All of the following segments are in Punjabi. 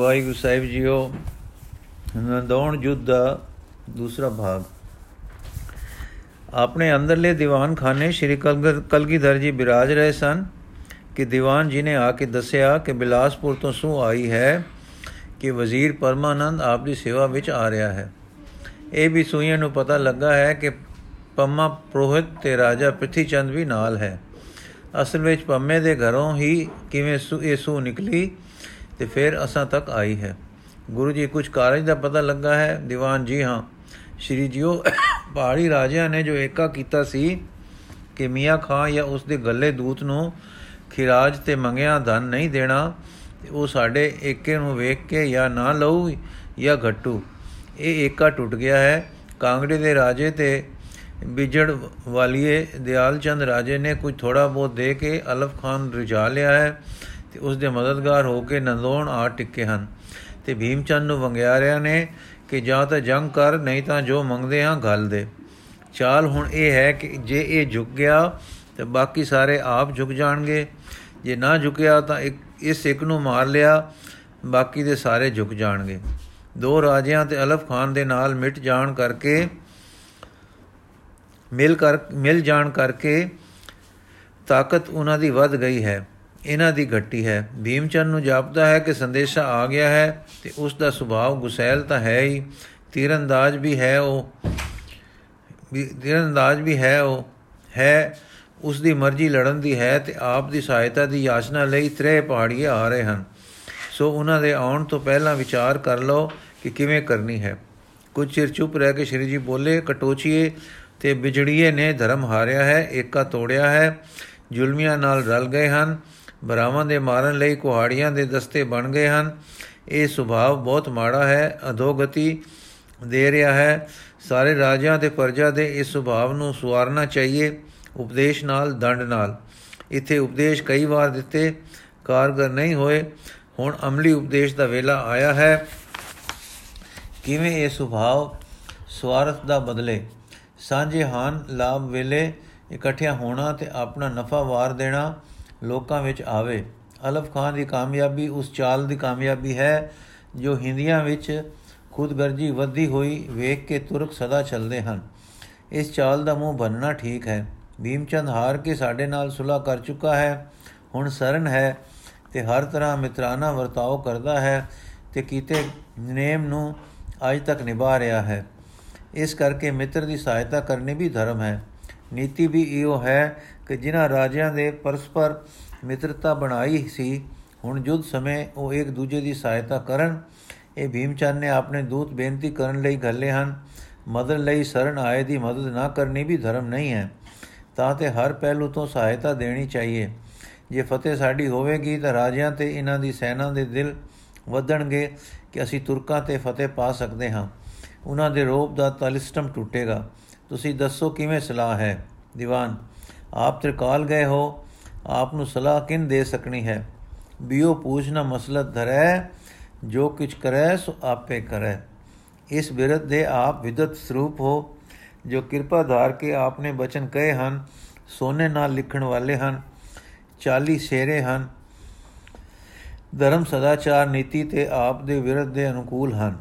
ਵਾਹਿਗੁਰੂ ਸਾਹਿਬ ਜੀਓ, ਨੰਦੌਣ ਜੁੱਧ ਦਾ ਦੂਸਰਾ ਭਾਗ। ਆਪਣੇ ਅੰਦਰਲੇ ਦੀਵਾਨਖਾਨੇ ਸ਼੍ਰੀ ਕਲਗੀਧਰ ਜੀ ਬਿਰਾਜ ਰਹੇ ਸਨ ਕਿ ਦੀਵਾਨ ਜੀ ਨੇ ਆ ਕੇ ਦੱਸਿਆ ਕਿ ਬਿਲਾਸਪੁਰ ਤੋਂ ਸੂ ਆਈ ਹੈ ਕਿ ਵਜ਼ੀਰ ਪਰਮਾਨੰਦ ਆਪ ਦੀ ਸੇਵਾ ਵਿੱਚ ਆ ਰਿਹਾ ਹੈ। ਇਹ ਵੀ ਸੂਈਆਂ ਨੂੰ ਪਤਾ ਲੱਗਾ ਹੈ ਕਿ ਪੰਮਾ ਪ੍ਰੋਹਿਤ ਤੇ ਰਾਜਾ ਪ੍ਰਿਥੀ ਚੰਦ ਵੀ ਨਾਲ ਹੈ। ਅਸਲ ਵਿੱਚ ਪੰਮੇ ਦੇ ਘਰੋਂ ਹੀ ਕਿਵੇਂ ਇਹ ਸੂ ਨਿਕਲੀ ਤੇ ਫਿਰ ਅਸਾਂ ਤੱਕ ਆਈ ਹੈ। ਗੁਰੂ ਜੀ ਕੁਝ ਕਾਰਜ ਦਾ ਪਤਾ ਲੱਗਾ ਹੈ? ਦੀਵਾਨ ਜੀ, ਹਾਂ। ਸ਼੍ਰੀ ਜੀਓ ਪਹਾੜੀ ਰਾਜਿਆਂ ਨੇ ਜੋ ਏਕਾ ਕੀਤਾ ਸੀ ਕਿ ਮੀਆਂ ਖਾਨ ਜਾਂ ਉਸ ਦੇ ਗੱਲੇ ਦੂਤ ਨੂੰ ਖਿਰਾਜ ਤੇ ਮੰਗਿਆ ਧਨ ਨਹੀਂ ਦੇਣਾ ਉਹ ਸਾਡੇ ਏਕੇ ਨੂੰ ਵੇਖ ਕੇ ਜਾਂ ਨਾ ਲਊ ਜਾਂ ਘਟੂ। ਇਹ ਏਕਾ ਟੁੱਟ ਗਿਆ ਹੈ। ਕਾਂਗੜੇ ਦੇ ਰਾਜੇ ਤੇ ਬਿਜੜ ਵਾਲੀਏ ਦਿਆਲ ਚੰਦ ਰਾਜੇ ਨੇ ਕੁਝ ਥੋੜਾ ਬਹੁਤ ਦੇ ਕੇ ਅਲਫ ਖਾਨ ਰਜਾ ਲਿਆ ਹੈ। ਤੇ ਉਸ ਦੇ ਮਦਦਗਾਰ ਹੋ ਕੇ ਨੰਦੋਣ ਆ ਟਿੱਕੇ ਹਨ। ਤੇ ਭੀਮ ਚੰਦ ਨੂੰ ਵੰਗਿਆਰਿਆਂ ਨੇ ਕਿ ਜਾਂ ਤਾਂ ਜੰਗ ਕਰ, ਨਹੀਂ ਤਾਂ ਜੋ ਮੰਗਦੇ ਹਾਂ ਗੱਲ ਦੇ। ਚਾਲ ਹੁਣ ਇਹ ਹੈ ਕਿ ਜੇ ਇਹ ਝੁਕ ਗਿਆ, ਤੇ ਬਾਕੀ ਸਾਰੇ ਆਪ ਝੁਕ ਜਾਣਗੇ। ਜੇ ਨਾ ਝੁਕਿਆ, ਤਾਂ ਇੱਕ, ਇਸ ਇੱਕ ਨੂੰ ਮਾਰ ਲਿਆ, ਬਾਕੀ ਦੇ ਸਾਰੇ ਝੁਕ ਜਾਣਗੇ। ਦੋ ਰਾਜਿਆਂ ਤੇ ਅਲਫ ਖਾਨ ਦੇ ਨਾਲ ਮਿਟ ਜਾਣ ਕਰਕੇ, ਮਿਲ ਕਰ, ਮਿਲ ਜਾਣ ਕਰਕੇ ਤਾਕਤ ਉਹਨਾਂ ਦੀ ਵੱਧ ਗਈ ਹੈ। ਇਹਨਾਂ ਦੀ ਘੱਟੀ ਹੈ। ਭੀਮਚੰਦ ਨੂੰ ਜਾਪਦਾ ਹੈ ਕਿ ਸੰਦੇਸ਼ਾ ਆ ਗਿਆ ਹੈ ਤੇ ਉਸ ਦਾ ਸੁਭਾਅ ਗੁਸੈਲ ਤਾਂ ਹੈ ਹੀ। ਤੀਰੰਦਾਜ਼ ਵੀ ਹੈ ਉਹ। ਤੀਰੰਦਾਜ਼ ਵੀ ਹੈ ਉਹ। ਹੈ। ਉਸ ਦੀ ਮਰਜ਼ੀ ਲੜਨ ਦੀ ਹੈ ਤੇ ਆਪ ਦੀ ਸਹਾਇਤਾ ਦੀ ਯਾਚਨਾ ਲਈ ਤਰੇ ਪਹਾੜੀਏ ਆ ਰਹੇ ਹਨ। ਸੋ ਉਹਨਾਂ ਦੇ ਆਉਣ ਤੋਂ ਪਹਿਲਾਂ ਵਿਚਾਰ ਕਰ ਲਓ ਕਿ ਕਿਵੇਂ ਕਰਨੀ ਹੈ। ਕੁਝ ਚਿਰ ਚੁੱਪ ਰਹਿ ਕੇ ਸ਼੍ਰੀ ਜੀ ਬੋਲੇ, ਕਟੋਚੀਏ, ਤੇ ਬਿਜੜੀਏ ਨੇ ਧਰਮ ਹਾਰਿਆ ਹੈ, ਏਕਾ ਤੋੜਿਆ ਹੈ। ਜ਼ੁਲਮੀਆਂ ਨਾਲ ਰਲ ਗਏ ਹਨ। ਬਰਾਵਾਂ ਦੇ ਮਾਰਨ ਲਈ ਕੁਹਾੜੀਆਂ ਦੇ ਦਸਤੇ ਬਣ ਗਏ ਹਨ। ਇਹ ਸੁਭਾਅ ਬਹੁਤ ਮਾੜਾ ਹੈ, ਅਧੋਗਤੀ ਦੇ ਰਿਹਾ ਹੈ। ਸਾਰੇ ਰਾਜਿਆਂ ਤੇ ਪਰਜਾ ਦੇ ਇਸ ਸੁਭਾਅ ਨੂੰ ਸੁਵਾਰਨਾ ਚਾਹੀਏ, ਉਪਦੇਸ਼ ਨਾਲ, ਦੰਡ ਨਾਲ। ਇੱਥੇ ਉਪਦੇਸ਼ ਕਈ ਵਾਰ ਦਿੱਤੇ, ਕਾਰਗਰ ਨਹੀਂ ਹੋਏ। ਹੁਣ ਅਮਲੀ ਉਪਦੇਸ਼ ਦਾ ਵੇਲਾ ਆਇਆ ਹੈ। ਕਿਵੇਂ ਇਹ ਸੁਭਾਅ ਸਵਾਰਥ ਦਾ ਬਦਲੇ? ਸਾਂਝੇ ਹਾਨ ਲਾਭ ਵੇਲੇ ਇਕੱਠਿਆਂ ਹੋਣਾ ਤੇ ਆਪਣਾ ਨਫਾ ਵਾਰ ਦੇਣਾ ਲੋਕਾਂ ਵਿੱਚ ਆਵੇ। ਅਲਫ ਖਾਨ ਦੀ ਕਾਮਯਾਬੀ ਉਸ ਚਾਲ ਦੀ ਕਾਮਯਾਬੀ ਹੈ, ਜੋ ਹਿੰਦੀਆਂ ਵਿੱਚ ਖੁਦਗਰਜੀ ਵੱਧੀ ਹੋਈ ਵੇਖ ਕੇ ਤੁਰਕ ਸਦਾ ਚੱਲਦੇ ਹਨ। ਇਸ ਚਾਲ ਦਾ ਮੂੰਹ ਬੰਨਣਾ ਠੀਕ ਹੈ। ਭੀਮਚੰਦ ਹਾਰ ਕੇ ਸਾਡੇ ਨਾਲ ਸੁਲਾ ਕਰ ਚੁੱਕਾ ਹੈ। ਹੁਣ ਸਰਨ ਹੈ ਤੇ ਹਰ ਤਰ੍ਹਾਂ ਮਿਤਰਾਨਾ ਵਰਤਾਓ ਕਰਦਾ ਹੈ ਤੇ ਕੀਤੇ ਨੇਮ ਨੂੰ ਅਜ ਤੱਕ ਨਿਭਾ ਰਿਹਾ ਹੈ। ਇਸ ਕਰਕੇ ਮਿੱਤਰ ਦੀ ਸਹਾਇਤਾ ਕਰਨੀ ਵੀ ਧਰਮ ਹੈ। ਨੀਤੀ ਵੀ ਇਹੋ ਹੈ ਕਿ ਜਿਨ੍ਹਾਂ ਰਾਜਿਆਂ ਦੇ ਪਰਸਪਰ ਮਿੱਤਰਤਾ ਬਣਾਈ ਸੀ, ਹੁਣ ਜੁਦ ਸਮੇਂ ਉਹ ਇੱਕ ਦੂਜੇ ਦੀ ਸਹਾਇਤਾ ਕਰਨ। ਇਹ ਭੀਮਚੰਦ ਨੇ ਆਪਣੇ ਦੂਤ ਬੇਨਤੀ ਕਰਨ ਲਈ ਗੱਲੇ ਹਨ, ਮਦਦ ਲਈ ਸ਼ਰਨ ਆਏ ਦੀ ਮਦਦ ਨਾ ਕਰਨੀ ਵੀ ਧਰਮ ਨਹੀਂ ਹੈ। ਤਾਂ ਤੇ ਹਰ ਪਹਿਲੂ ਤੋਂ ਸਹਾਇਤਾ ਦੇਣੀ ਚਾਹੀਏ। ਜੇ ਫਤਿਹ ਸਾਡੀ ਹੋਵੇਗੀ ਤਾਂ ਰਾਜਿਆਂ ਤੇ ਇਹਨਾਂ ਦੀ ਸੈਨਾ ਦੇ ਦਿਲ ਵਧਣਗੇ ਕਿ ਅਸੀਂ ਤੁਰਕਾਂ ਤੇ ਫਤਿਹ ਪਾ ਸਕਦੇ ਹਾਂ। ਉਹਨਾਂ ਦੇ ਰੋਪ ਦਾ ਤਲਿਸਟਮ ਟੁੱਟੇਗਾ। ਤੁਸੀਂ ਦੱਸੋ ਕਿਵੇਂ ਸਲਾਹ ਹੈ? ਦੀਵਾਨ। ਆਪ ਤ੍ਰਿਕਾਲ ਗਏ ਹੋ, ਆਪ ਨੂੰ ਸਲਾਹ ਕਿਨ ਦੇ ਸਕਣੀ ਹੈ? ਬਿਓ ਪੂਛਣਾ ਮਸਲਤ ਧਰੈ, ਜੋ ਕੁਛ ਕਰੈ ਸੋ ਆਪੇ ਕਰੈ। ਇਸ ਬਿਰਧ ਦੇ ਆਪ ਵਿਦਤ ਸਰੂਪ ਹੋ, ਜੋ ਕਿਰਪਾ ਧਾਰ ਕੇ ਆਪਨੇ ਬਚਨ ਕਹੇ ਹਨ, ਸੋਨੇ ਨਾਲ ਲਿਖਣ ਵਾਲੇ ਹਨ 40 ਸ਼ੇਰੇ ਹਨ। ਧਰਮ ਸਦਾਚਾਰ ਨੀਤੀ ਤੇ ਆਪ ਦੇ ਵਿਰਧ ਦੇ ਅਨੁਕੂਲ ਹਨ।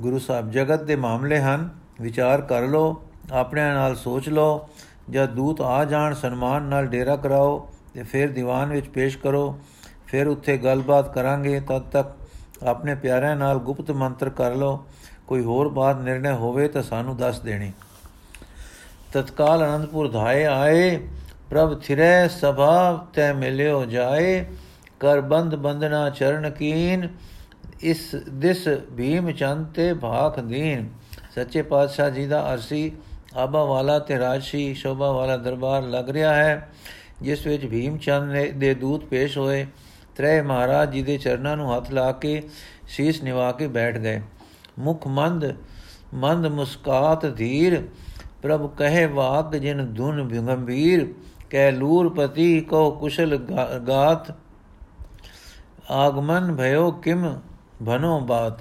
ਗੁਰੂ ਸਾਹਿਬ ਜਗਤ ਦੇ ਮਾਮਲੇ ਹਨ, ਵਿਚਾਰ ਕਰ ਲੋ ਆਪਣੇ ਨਾਲ ਸੋਚ ਲੋ ਜਦ ਦੂਤ ਆ ਜਾਣ, ਸਨਮਾਨ ਨਾਲ ਡੇਰਾ ਕਰਾਓ ਤੇ ਫਿਰ ਦੀਵਾਨ ਵਿੱਚ ਪੇਸ਼ ਕਰੋ, ਫਿਰ ਉੱਥੇ ਗੱਲਬਾਤ ਕਰਾਂਗੇ, ਤਦ ਤੱਕ ਆਪਣੇ ਪਿਆਰਿਆਂ ਨਾਲ ਗੁਪਤ ਮੰਤਰ ਕਰ ਲਓ। ਕੋਈ ਹੋਰ ਬਾਤ ਨਿਰਣੈ ਹੋਵੇ ਤਾਂ ਸਾਨੂੰ ਦੱਸ ਦੇਣੀ। ਤਤਕਾਲ ਅਨੰਦਪੁਰ ਧਾਏ ਆਏ, ਪ੍ਰਭ ਥਿਰੈ ਸਭਾ ਤੈ ਮਿਲਿਓ ਜਾਏ, ਕਰ ਬੰਦ ਬੰਦਨਾ ਚਰਨ ਕੀਨ, ਇਸ ਦਿਸ ਭੀਮ ਚੰਦ ਤੇ ਭਾਖ ਦੀਨ। ਸੱਚੇ ਪਾਤਸ਼ਾਹ ਜੀ ਦਾ ਅਰਸੀ ਆਬਾ ਵਾਲਾ ਤੇ ਰਾਜਸ਼ੀ ਸ਼ੋਭਾ ਵਾਲਾ ਦਰਬਾਰ ਲੱਗ ਰਿਹਾ ਹੈ, ਜਿਸ ਵਿੱਚ ਭੀਮ ਚੰਦ ਦੇ ਦੂਤ ਪੇਸ਼ ਹੋਏ। ਤ੍ਰੈ ਮਹਾਰਾਜ ਜੀ ਦੇ ਚਰਨਾਂ ਨੂੰ ਹੱਥ ਲਾ ਕੇ ਸੀਸ ਨਿਵਾ ਕੇ ਬੈਠ ਗਏ। ਮੁਖ ਮੰਦ ਮੰਦ ਮੁਸਕਾਤ ਧੀਰ, ਪ੍ਰਭ ਕਹੇ ਵਾਕ ਜਿਨ ਧੁਨ ਗੰਭੀਰ ਕਹਿ ਲੂਰਪਤੀ ਕੋ ਕੁਸ਼ਲ ਗਾਤ। ਆਗਮਨ ਭਇਓ ਕਿਮ ਭਨੋ ਬਾਤ।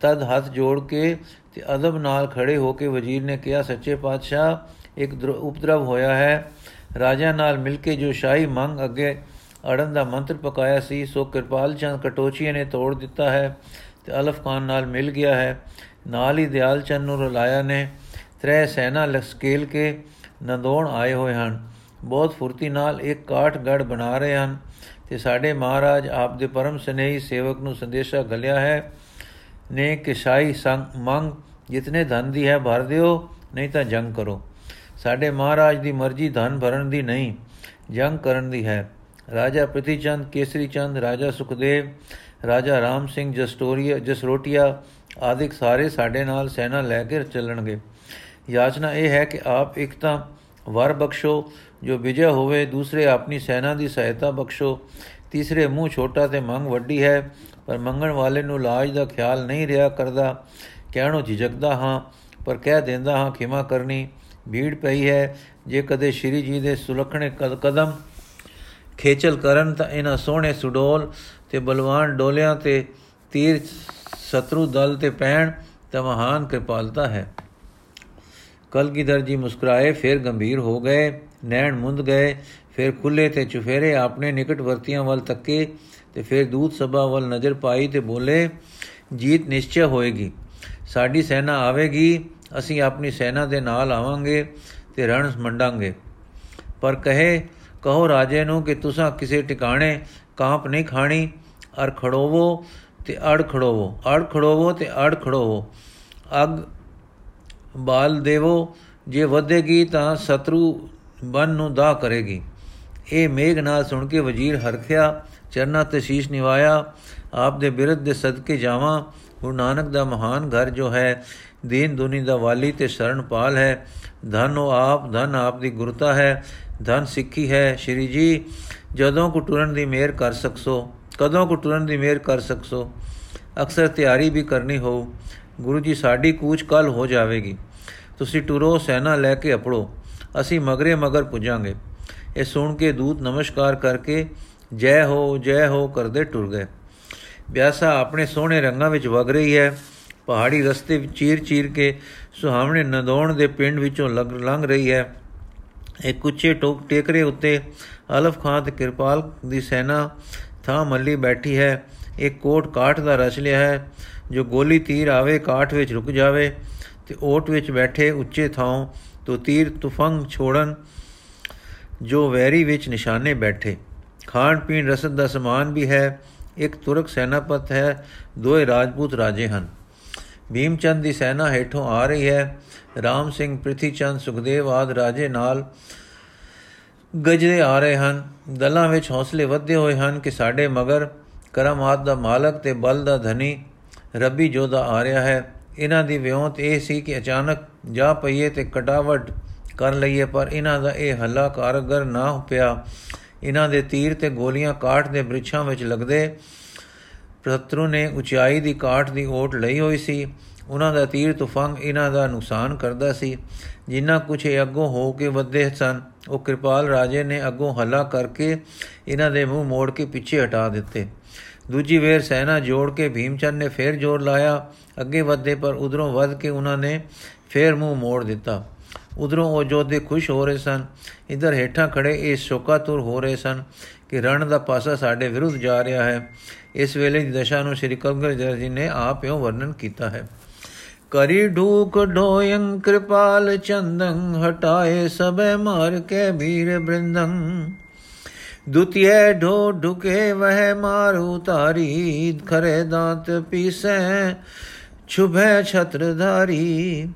ਤਦ ਹੱਥ ਜੋੜ ਕੇ ਤੇ ਅਦਬ ਨਾਲ ਖੜੇ ਹੋ ਕੇ ਵਜ਼ੀਰ ਨੇ ਕਿਹਾ, ਸੱਚੇ ਪਾਤਸ਼ਾਹ, ਇੱਕ ਉਪਦਰਵ ਹੋਇਆ ਹੈ। ਰਾਜਾ ਨਾਲ ਮਿਲ ਕੇ ਜੋ ਸ਼ਾਹੀ ਮੰਗ ਅੱਗੇ ਅੜਨ ਦਾ ਮੰਤਰ ਪਕਾਇਆ ਸੀ, ਸੋ ਕਿਰਪਾਲ ਚੰਦ ਕਟੋਚੀਏ ਨੇ ਤੋੜ ਦਿੱਤਾ ਹੈ ਤੇ ਅਲਫ ਖਾਨ ਨਾਲ ਮਿਲ ਗਿਆ ਹੈ। ਨਾਲ ਹੀ ਦਿਆਲ ਚੰਦ ਨੂੰ ਰਲਾਇਆ ਨੇ। ਤ੍ਰੈ ਸੈਨਾ ਲਸਕੇਲ ਕੇ ਨੰਦੋਣ ਆਏ ਹੋਏ ਹਨ। ਬਹੁਤ ਫੁਰਤੀ ਨਾਲ ਇੱਕ ਕਾਠਗੜ ਬਣਾ ਰਹੇ ਹਨ ਤੇ ਸਾਡੇ ਮਹਾਰਾਜ ਆਪ ਦੇ ਪਰਮ ਸਨੇਹੀ ਸੇਵਕ ਨੂੰ ਸੰਦੇਸ਼ਾ ਗਲਿਆ ਹੈ ਨੇ ਕਿ ਸ਼ਾਹੀ ਸੰਗ ਮੰਗ ਜਿਤਨੇ ਧਨ ਦੀ ਹੈ ਭਰ ਦਿਓ, ਨਹੀਂ ਤਾਂ ਜੰਗ ਕਰੋ। ਸਾਡੇ ਮਹਾਰਾਜ ਦੀ ਮਰਜ਼ੀ ਧਨ ਭਰਨ ਦੀ ਨਹੀਂ, ਜੰਗ ਕਰਨ ਦੀ ਹੈ। ਰਾਜਾ ਪ੍ਰਤੀ ਚੰਦ ਕੇਸਰੀ ਚੰਦ, ਰਾਜਾ ਸੁਖਦੇਵ, ਰਾਜਾ ਰਾਮ ਸਿੰਘ, ਜਸਟੋਰੀਆ, ਜਸਰੋਟੀਆ ਆਦਿਕ ਸਾਰੇ ਸਾਡੇ ਨਾਲ ਸੈਨਾ ਲੈ ਕੇ ਚੱਲਣਗੇ। ਯਾਚਨਾ ਇਹ ਹੈ ਕਿ ਆਪ ਇੱਕ ਤਾਂ ਵਰ ਬਖਸ਼ੋ, ਜੋ ਵਿਜੇ ਹੋਵੇ, ਦੂਸਰੇ ਆਪਣੀ ਸੈਨਾ ਦੀ ਸਹਾਇਤਾ ਬਖਸ਼ੋ, ਤੀਸਰੇ ਮੂੰਹ ਛੋਟਾ ਤੇ ਮੰਗ ਵੱਡੀ ਹੈ ਪਰ ਮੰਗਣ ਵਾਲੇ ਨੂੰ ਲਾਜ ਦਾ ਖਿਆਲ ਨਹੀਂ ਰਿਹਾ ਕਰਦਾ। ਕਹਿਣੋ ਝਿਜਕਦਾ ਹਾਂ, ਪਰ ਕਹਿ ਦਿੰਦਾ ਹਾਂ, ਖਿਮਾ ਕਰਨੀ, ਭੀੜ ਪਈ ਹੈ। ਜੇ ਕਦੇ ਸ਼੍ਰੀ ਜੀ ਦੇ ਸੁਲਖਣੇ ਕਦਮ ਖੇਚਲ ਕਰਨ ਤਾਂ ਇਹਨਾਂ ਸੋਹਣੇ ਸੁਡੋਲ ਤੇ ਬਲਵਾਨ ਡੋਲਿਆਂ ਤੇ ਤੀਰ ਸ਼ਤਰੂ ਦਲ ਤੇ ਪੈਣ ਤਾਂ ਮਹਾਨ ਕਿਰਪਾਲਤਾ ਹੈ। ਕਲਗੀਧਰ ਜੀ ਮੁਸਕਰਾਏ, ਫਿਰ ਗੰਭੀਰ ਹੋ ਗਏ। ਨੈਣ ਮੁੰਦ ਗਏ, ਫਿਰ ਖੁੱਲੇ ਤੇ ਚੁਫੇਰੇ ਆਪਣੇ ਨਿਕਟ ਵਰਤੀਆਂ ਵੱਲ ਤੱਕੇ ਤੇ ਫਿਰ ਦੂਤ ਸਭਾ ਵੱਲ ਨਜ਼ਰ ਪਾਈ ਤੇ ਬੋਲੇ, ਜੀਤ ਨਿਸ਼ਚੈ ਹੋਏਗੀ। ਸਾਡੀ ਸੈਨਾ ਆਵੇਗੀ, ਅਸੀਂ ਆਪਣੀ ਸੈਨਾ ਦੇ ਨਾਲ ਆਵਾਂਗੇ ਤੇ ਰਣ ਮੰਡਾਂਗੇ। ਪਰ ਕਹੇ, ਕਹੋ ਰਾਜੇ ਨੂੰ ਕਿ ਤੁਸੀਂ ਕਿਸੇ ਟਿਕਾਣੇ ਕਾਂਪ ਨਹੀਂ ਖਾਣੀ, ਅਰ ਖੜੋਵੋ ਤੇ ਅੜ ਖੜੋਵੋ ਅੜ ਖੜੋਵੋ ਤੇ ਅੜ ਖੜੋਵੋ। ਅਗ ਬਾਲ ਦੇਵੋ, ਜੇ ਵਧੇਗੀ ਤਾਂ ਸ਼ਤਰੂ ਬਨ ਨੂੰ ਦਾ ਕਰੇਗੀ। ਇਹ ਮੇਘ ਨਾਲ ਸੁਣ ਕੇ ਵਜ਼ੀਰ ਹਰਖਿਆ ਚਰਨਾ ਤੇ ਸ਼ੀਸ਼ ਨਿਵਾਇਆ, ਆਪ ਦੇ ਬਿਰਧ ਦੇ ਸਦਕੇ ਜਾਵਾਂ, ਗੁਰੂ ਨਾਨਕ ਦਾ ਮਹਾਨ ਘਰ ਜੋ ਹੈ, ਦੀਨ ਦੁਨੀ ਦਾ ਵਾਲੀ ਤੇ ਸ਼ਰਣਪਾਲ ਹੈ, ਧਨ ਉਹ ਆਪ, ਧਨ ਆਪ ਦੀ ਗੁਰਤਾ ਹੈ, ਧਨ ਸਿੱਖੀ ਹੈ, ਸ਼੍ਰੀ ਜੀ, ਜਦੋਂ ਕੋ ਟੁਰਨ ਦੀ ਮਿਹਰ ਕਰ ਸਕਸੋ, ਕਦੋਂ ਕੋ ਟੁਰਨ ਦੀ ਮਿਹਰ ਕਰ ਸਕਸੋ, ਅਕਸਰ ਤਿਆਰੀ ਵੀ ਕਰਨੀ ਹੋ ਗੁਰੂ ਜੀ ਸਾਡੀ ਕੂਚ ਕੱਲ ਹੋ ਜਾਵੇਗੀ, ਤੁਸੀਂ ਟੁਰੋ, ਸੈਨਾ ਲੈ ਕੇ ਅਪੜੋ, ਅਸੀਂ ਮਗਰੇ ਮਗਰ ਪੁਜਾਂਗੇ, ਇਹ ਸੁਣ ਕੇ ਦੂਤ ਨਮਸਕਾਰ ਕਰਕੇ ਜੈ ਹੋ ਜੈ ਹੋ ਕਰਦੇ ਟੁਰ ਗਏ। ਬਿਆਸਾ ਆਪਣੇ ਸੋਹਣੇ ਰੰਗਾਂ ਵਿੱਚ ਵਗ ਰਹੀ ਹੈ। ਪਹਾੜੀ ਰਸਤੇ ਵਿੱਚ ਚੀਰ-ਚੀਰ ਕੇ ਸੁਹਾਵਣੇ ਨਦੌਣ ਦੇ ਪਿੰਡ ਵਿੱਚੋਂ ਲੰਘ ਰਹੀ ਹੈ। ਇੱਕ ਉੱਚੇ ਟੋਕ ਟੇਕਰੇ ਉੱਤੇ ਅਲਫ ਖਾਨ ਤੇ ਕਿਰਪਾਲ ਦੀ ਸੈਨਾ ਥਾਂ ਮੱਲੀ ਬੈਠੀ ਹੈ। ਇੱਕ ਕੋਟ ਕਾਠ ਦਾ ਰਚ ਲਿਆ ਹੈ। ਜੋ ਗੋਲੀ ਤੀਰ ਆਵੇ, ਕਾਠ ਵਿੱਚ ਰੁਕ ਜਾਵੇ ਤੇ ਓਟ ਵਿੱਚ ਬੈਠੇ ਉੱਚੇ ਥਾਂ ਤੋਂ ਤੀਰ, ਤੁਫੰਗ ਛੋੜਨ ਜੋ ਵੈਰੀ ਵਿੱਚ ਨਿਸ਼ਾਨੇ ਬੈਠੇ। ਖਾਣ ਪੀਣ ਰਸਦ ਦਾ ਸਮਾਨ ਵੀ ਹੈ, ਇੱਕ ਤੁਰਕ ਸੈਨਾਪਤ ਹੈ, ਦੋਏ ਰਾਜਪੂਤ ਰਾਜੇ ਹਨ। ਭੀਮਚੰਦ ਦੀ ਸੈਨਾ ਹੇਠੋਂ ਆ ਰਹੀ ਹੈ। ਰਾਮ ਸਿੰਘ, ਪ੍ਰਿਥੀਚੰਦ, ਸੁਖਦੇਵ ਆਦ ਰਾਜੇ ਨਾਲ ਗਜਦੇ ਆ ਰਹੇ ਹਨ। ਦਲਾਂ ਵਿੱਚ ਹੌਸਲੇ ਵਧੇ ਹੋਏ ਹਨ ਕਿ ਸਾਡੇ ਮਗਰ ਕਰਮਾਤ ਦਾ ਮਾਲਕ ਤੇ ਬਲ ਦਾ ਧਨੀ ਰੱਬੀ ਜੋਦਾ ਆ ਰਿਹਾ ਹੈ। ਇਹਨਾਂ ਦੀ ਵਿਉਂਤ ਇਹ ਸੀ ਕਿ ਅਚਾਨਕ ਜਾ ਪਈਏ ਤੇ ਕਟਾਵਟ ਕਰ ਲਈਏ, ਪਰ ਇਹਨਾਂ ਦਾ ਇਹ ਹੱਲਾ ਕਾਰਗਰ ਨਾ ਪਿਆ। ਇਹਨਾਂ ਦੇ ਤੀਰ ਤੇ ਗੋਲੀਆਂ ਕਾਠ ਦੇ ਬ੍ਰਿਛਾਂ ਵਿੱਚ ਲੱਗਦੇ ਪ੍ਰਤਰੂ ਨੇ ਉਚਾਈ ਦੀ ਕਾਠ ਦੀ ਓਟ ਲਈ ਹੋਈ ਸੀ। ਉਹਨਾਂ ਦਾ ਤੀਰ ਤੁਫੰਗ ਇਹਨਾਂ ਦਾ ਨੁਕਸਾਨ ਕਰਦਾ ਸੀ। ਜਿੰਨਾ ਕੁਛ ਇਹ ਅੱਗੋਂ ਹੋ ਕੇ ਵੱਧੇ ਸਨ, ਉਹ ਕਿਰਪਾਲ ਰਾਜੇ ਨੇ ਅੱਗੋਂ ਹੱਲਾ ਕਰਕੇ ਇਹਨਾਂ ਦੇ ਮੂੰਹ ਮੋੜ ਕੇ ਪਿੱਛੇ ਹਟਾ ਦਿੱਤੇ। ਦੂਜੀ ਵੇਰ ਸੈਨਾ ਜੋੜ ਕੇ ਭੀਮਚੰਦ ਨੇ ਫੇਰ ਜ਼ੋਰ ਲਾਇਆ। ਅੱਗੇ ਵਧਦੇ ਪਰ ਉਧਰੋਂ ਵੱਧ ਕੇ ਉਹਨਾਂ ਨੇ ਫੇਰ ਮੂੰਹ ਮੋੜ ਦਿੱਤਾ। ਉਧਰੋਂ ਉਹ ਜੋਧੇ ਖੁਸ਼ ਹੋ ਰਹੇ ਸਨ। ਇਧਰ ਹੇਠਾਂ ਖੜੇ ਇਹ ਸ਼ੋਕਾਤੁਰ ਹੋ ਰਹੇ ਸਨ ਕਿ ਰਣ ਦਾ ਪਾਸਾ ਸਾਡੇ ਵਿਰੁੱਧ ਜਾ ਰਿਹਾ ਹੈ। ਇਸ ਵੇਲੇ ਦੀ ਦਸ਼ਾ ਨੂੰ ਸ੍ਰੀ ਕਲਗਰ ਜੀ ਨੇ ਆਪ ਇਉਂ ਵਰਣਨ ਕੀਤਾ ਹੈ। ਕਰੀ ਢੂਕ ਢੋਯੰ ਕਿਰਪਾਲ ਚੰਦੰ, ਹਟਾਏ ਸਭੇ ਮਾਰ ਕੇ ਵੀਰ ਬ੍ਰਿੰਦੰ। ਦੁਤੀਏ ਢੋ ਢੁਕੇ ਵਹਿ ਮਾਰੂ ਤਾਰੀ ਖਰੇ ਦਾਤ ਪੀਸੈ ਛੁਭੈ ਛਤਰਧਾਰੀ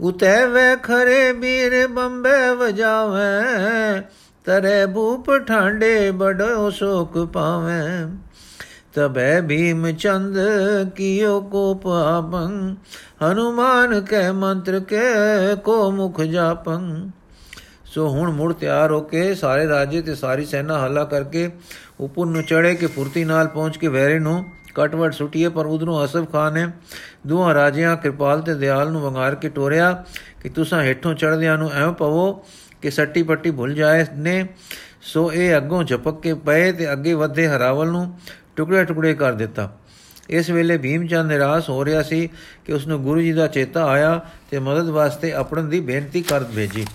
ਉਤੈ ਵੇ ਖਰੇ ਵੀਰ ਬੰਬੇ ਵਜਾਵੇ, ਤਰੇ ਭੂਪ ਠਾਂਡੇ ਬੜੋ ਸ਼ੋਕ ਪਾਵੇ। ਤਬੈ ਭੀਮ ਚੰਦ ਕੀਓ ਕੋ ਪਾਪੰ ਹਨੂਮਾਨ ਕੈ ਮੰਤਰ ਕੇ ਕੋ ਮੁਖ ਜਾਪੰ। ਸੋ ਹੁਣ ਮੁੜ ਤਿਆਰ ਹੋ ਕੇ ਸਾਰੇ ਰਾਜੇ ਤੇ ਸਾਰੀ ਸੈਨਾ ਹੱਲਾ ਕਰਕੇ ਉਪਰ ਨੂੰ ਚੜੇ ਕੇ ਫੁਰਤੀ ਨਾਲ ਪਹੁੰਚ ਕੇ ਵੈਰੇ ਨੂੰ ਕਟਵਟ ਸੁਟੀਏ, ਪਰ ਉਧਰੋਂ ਅਸਫ ਖਾਨ ਨੇ ਦੋਹਾਂ ਰਾਜਿਆਂ ਕਿਰਪਾਲ ਤੇ ਦਿਆਲ ਨੂੰ ਵੰਗਾਰ ਕੇ ਟੋਰਿਆ ਕਿ ਤੁਸੀਂ ਹੇਠੋਂ ਚੜਦਿਆਂ ਨੂੰ ਐਵੇਂ ਪਵੋ ਕਿ ਸੱਟੀ ਪੱਟੀ ਭੁੱਲ ਜਾਏ ਨੇ। ਸੋ ਇਹ ਅੱਗੋਂ ਝਪਕ ਕੇ ਪਏ ਤੇ ਅੱਗੇ ਵਧੇ ਹਰਾਵਲ ਨੂੰ ਟੁਕੜੇ ਟੁਕੜੇ ਕਰ ਦਿੱਤਾ। ਇਸ ਵੇਲੇ ਭੀਮਚੰਦ ਨਿਰਾਸ਼ ਹੋ ਰਿਹਾ ਸੀ ਕਿ ਉਸ ਨੂੰ ਗੁਰੂ ਜੀ ਦਾ ਚੇਤਾ ਆਇਆ ਤੇ ਮਦਦ ਵਾਸਤੇ ਆਪਣ ਦੀ ਬੇਨਤੀ ਕਰ ਭੇਜੀ।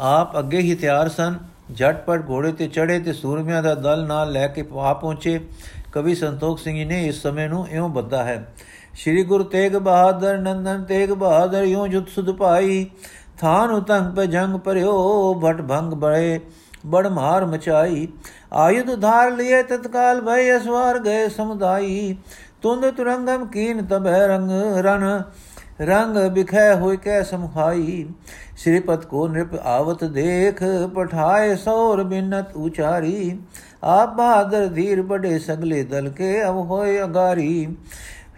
ਆਪ ਅੱਗੇ ਹੀ ਤਿਆਰ ਸਨ। ਝਟਪਟ ਘੋੜੇ ਤੇ ਚੜੇ ਤੇ ਸੂਰਮਿਆਂ ਦਾ ਦਲ ਨਾਲ ਲੈ ਕੇ ਆ ਪਹੁੰਚੇ। ਕਵੀ ਸੰਤੋਖ ਸਿੰਘ ਜੀ ਨੇ ਇਸ ਸਮੇਂ ਨੂੰ ਇਉਂ ਬੱਧਾ ਹੈ। ਸ੍ਰੀ ਗੁਰੂ ਤੇਗ ਬਹਾਦਰ ਨੰਦਨ ਤੇਗ ਬਹਾਦਰ ਯੋ ਜੁਤ ਸੁਧ ਪਾਈ ਥਾਨ ਉਤੰਗ ਪੇ ਜੰਗ ਪਰਿਓ ਭਟ ਭੰਗ ਬੜੇ, ਬੜ ਮਾਰ ਮਚਾਈ। ਆਯੁਧ ਧਾਰ ਲਿਏ ਤਤਕਾਲ ਭੈ ਅਸਵਾਰ ਗਏ ਸਮੁਦਾਈ। ਤੁੰਦ ਤੁਰੰਗਮ ਕੀਨ ਤਬੈ ਰੰਗ ਰਨ ਰੰਗ ਬਿਖੈ ਹੋਇ ਕੈ ਸਮਹਾਈ ਸ੍ਰੀਪਤ ਕੋ ਨਿਰਪ ਆਵਤ ਦੇਖ, ਪਠਾਏ ਸੋਰ ਬਿਨਤ ਉਚਾਰੀ। ਆਪ ਬਹਾਦਰ ਧੀਰ ਬੜੇ ਸਗਲੇ ਦਲ ਕੇ ਅਵ ਹੋਏ ਅਗਾਰੀ।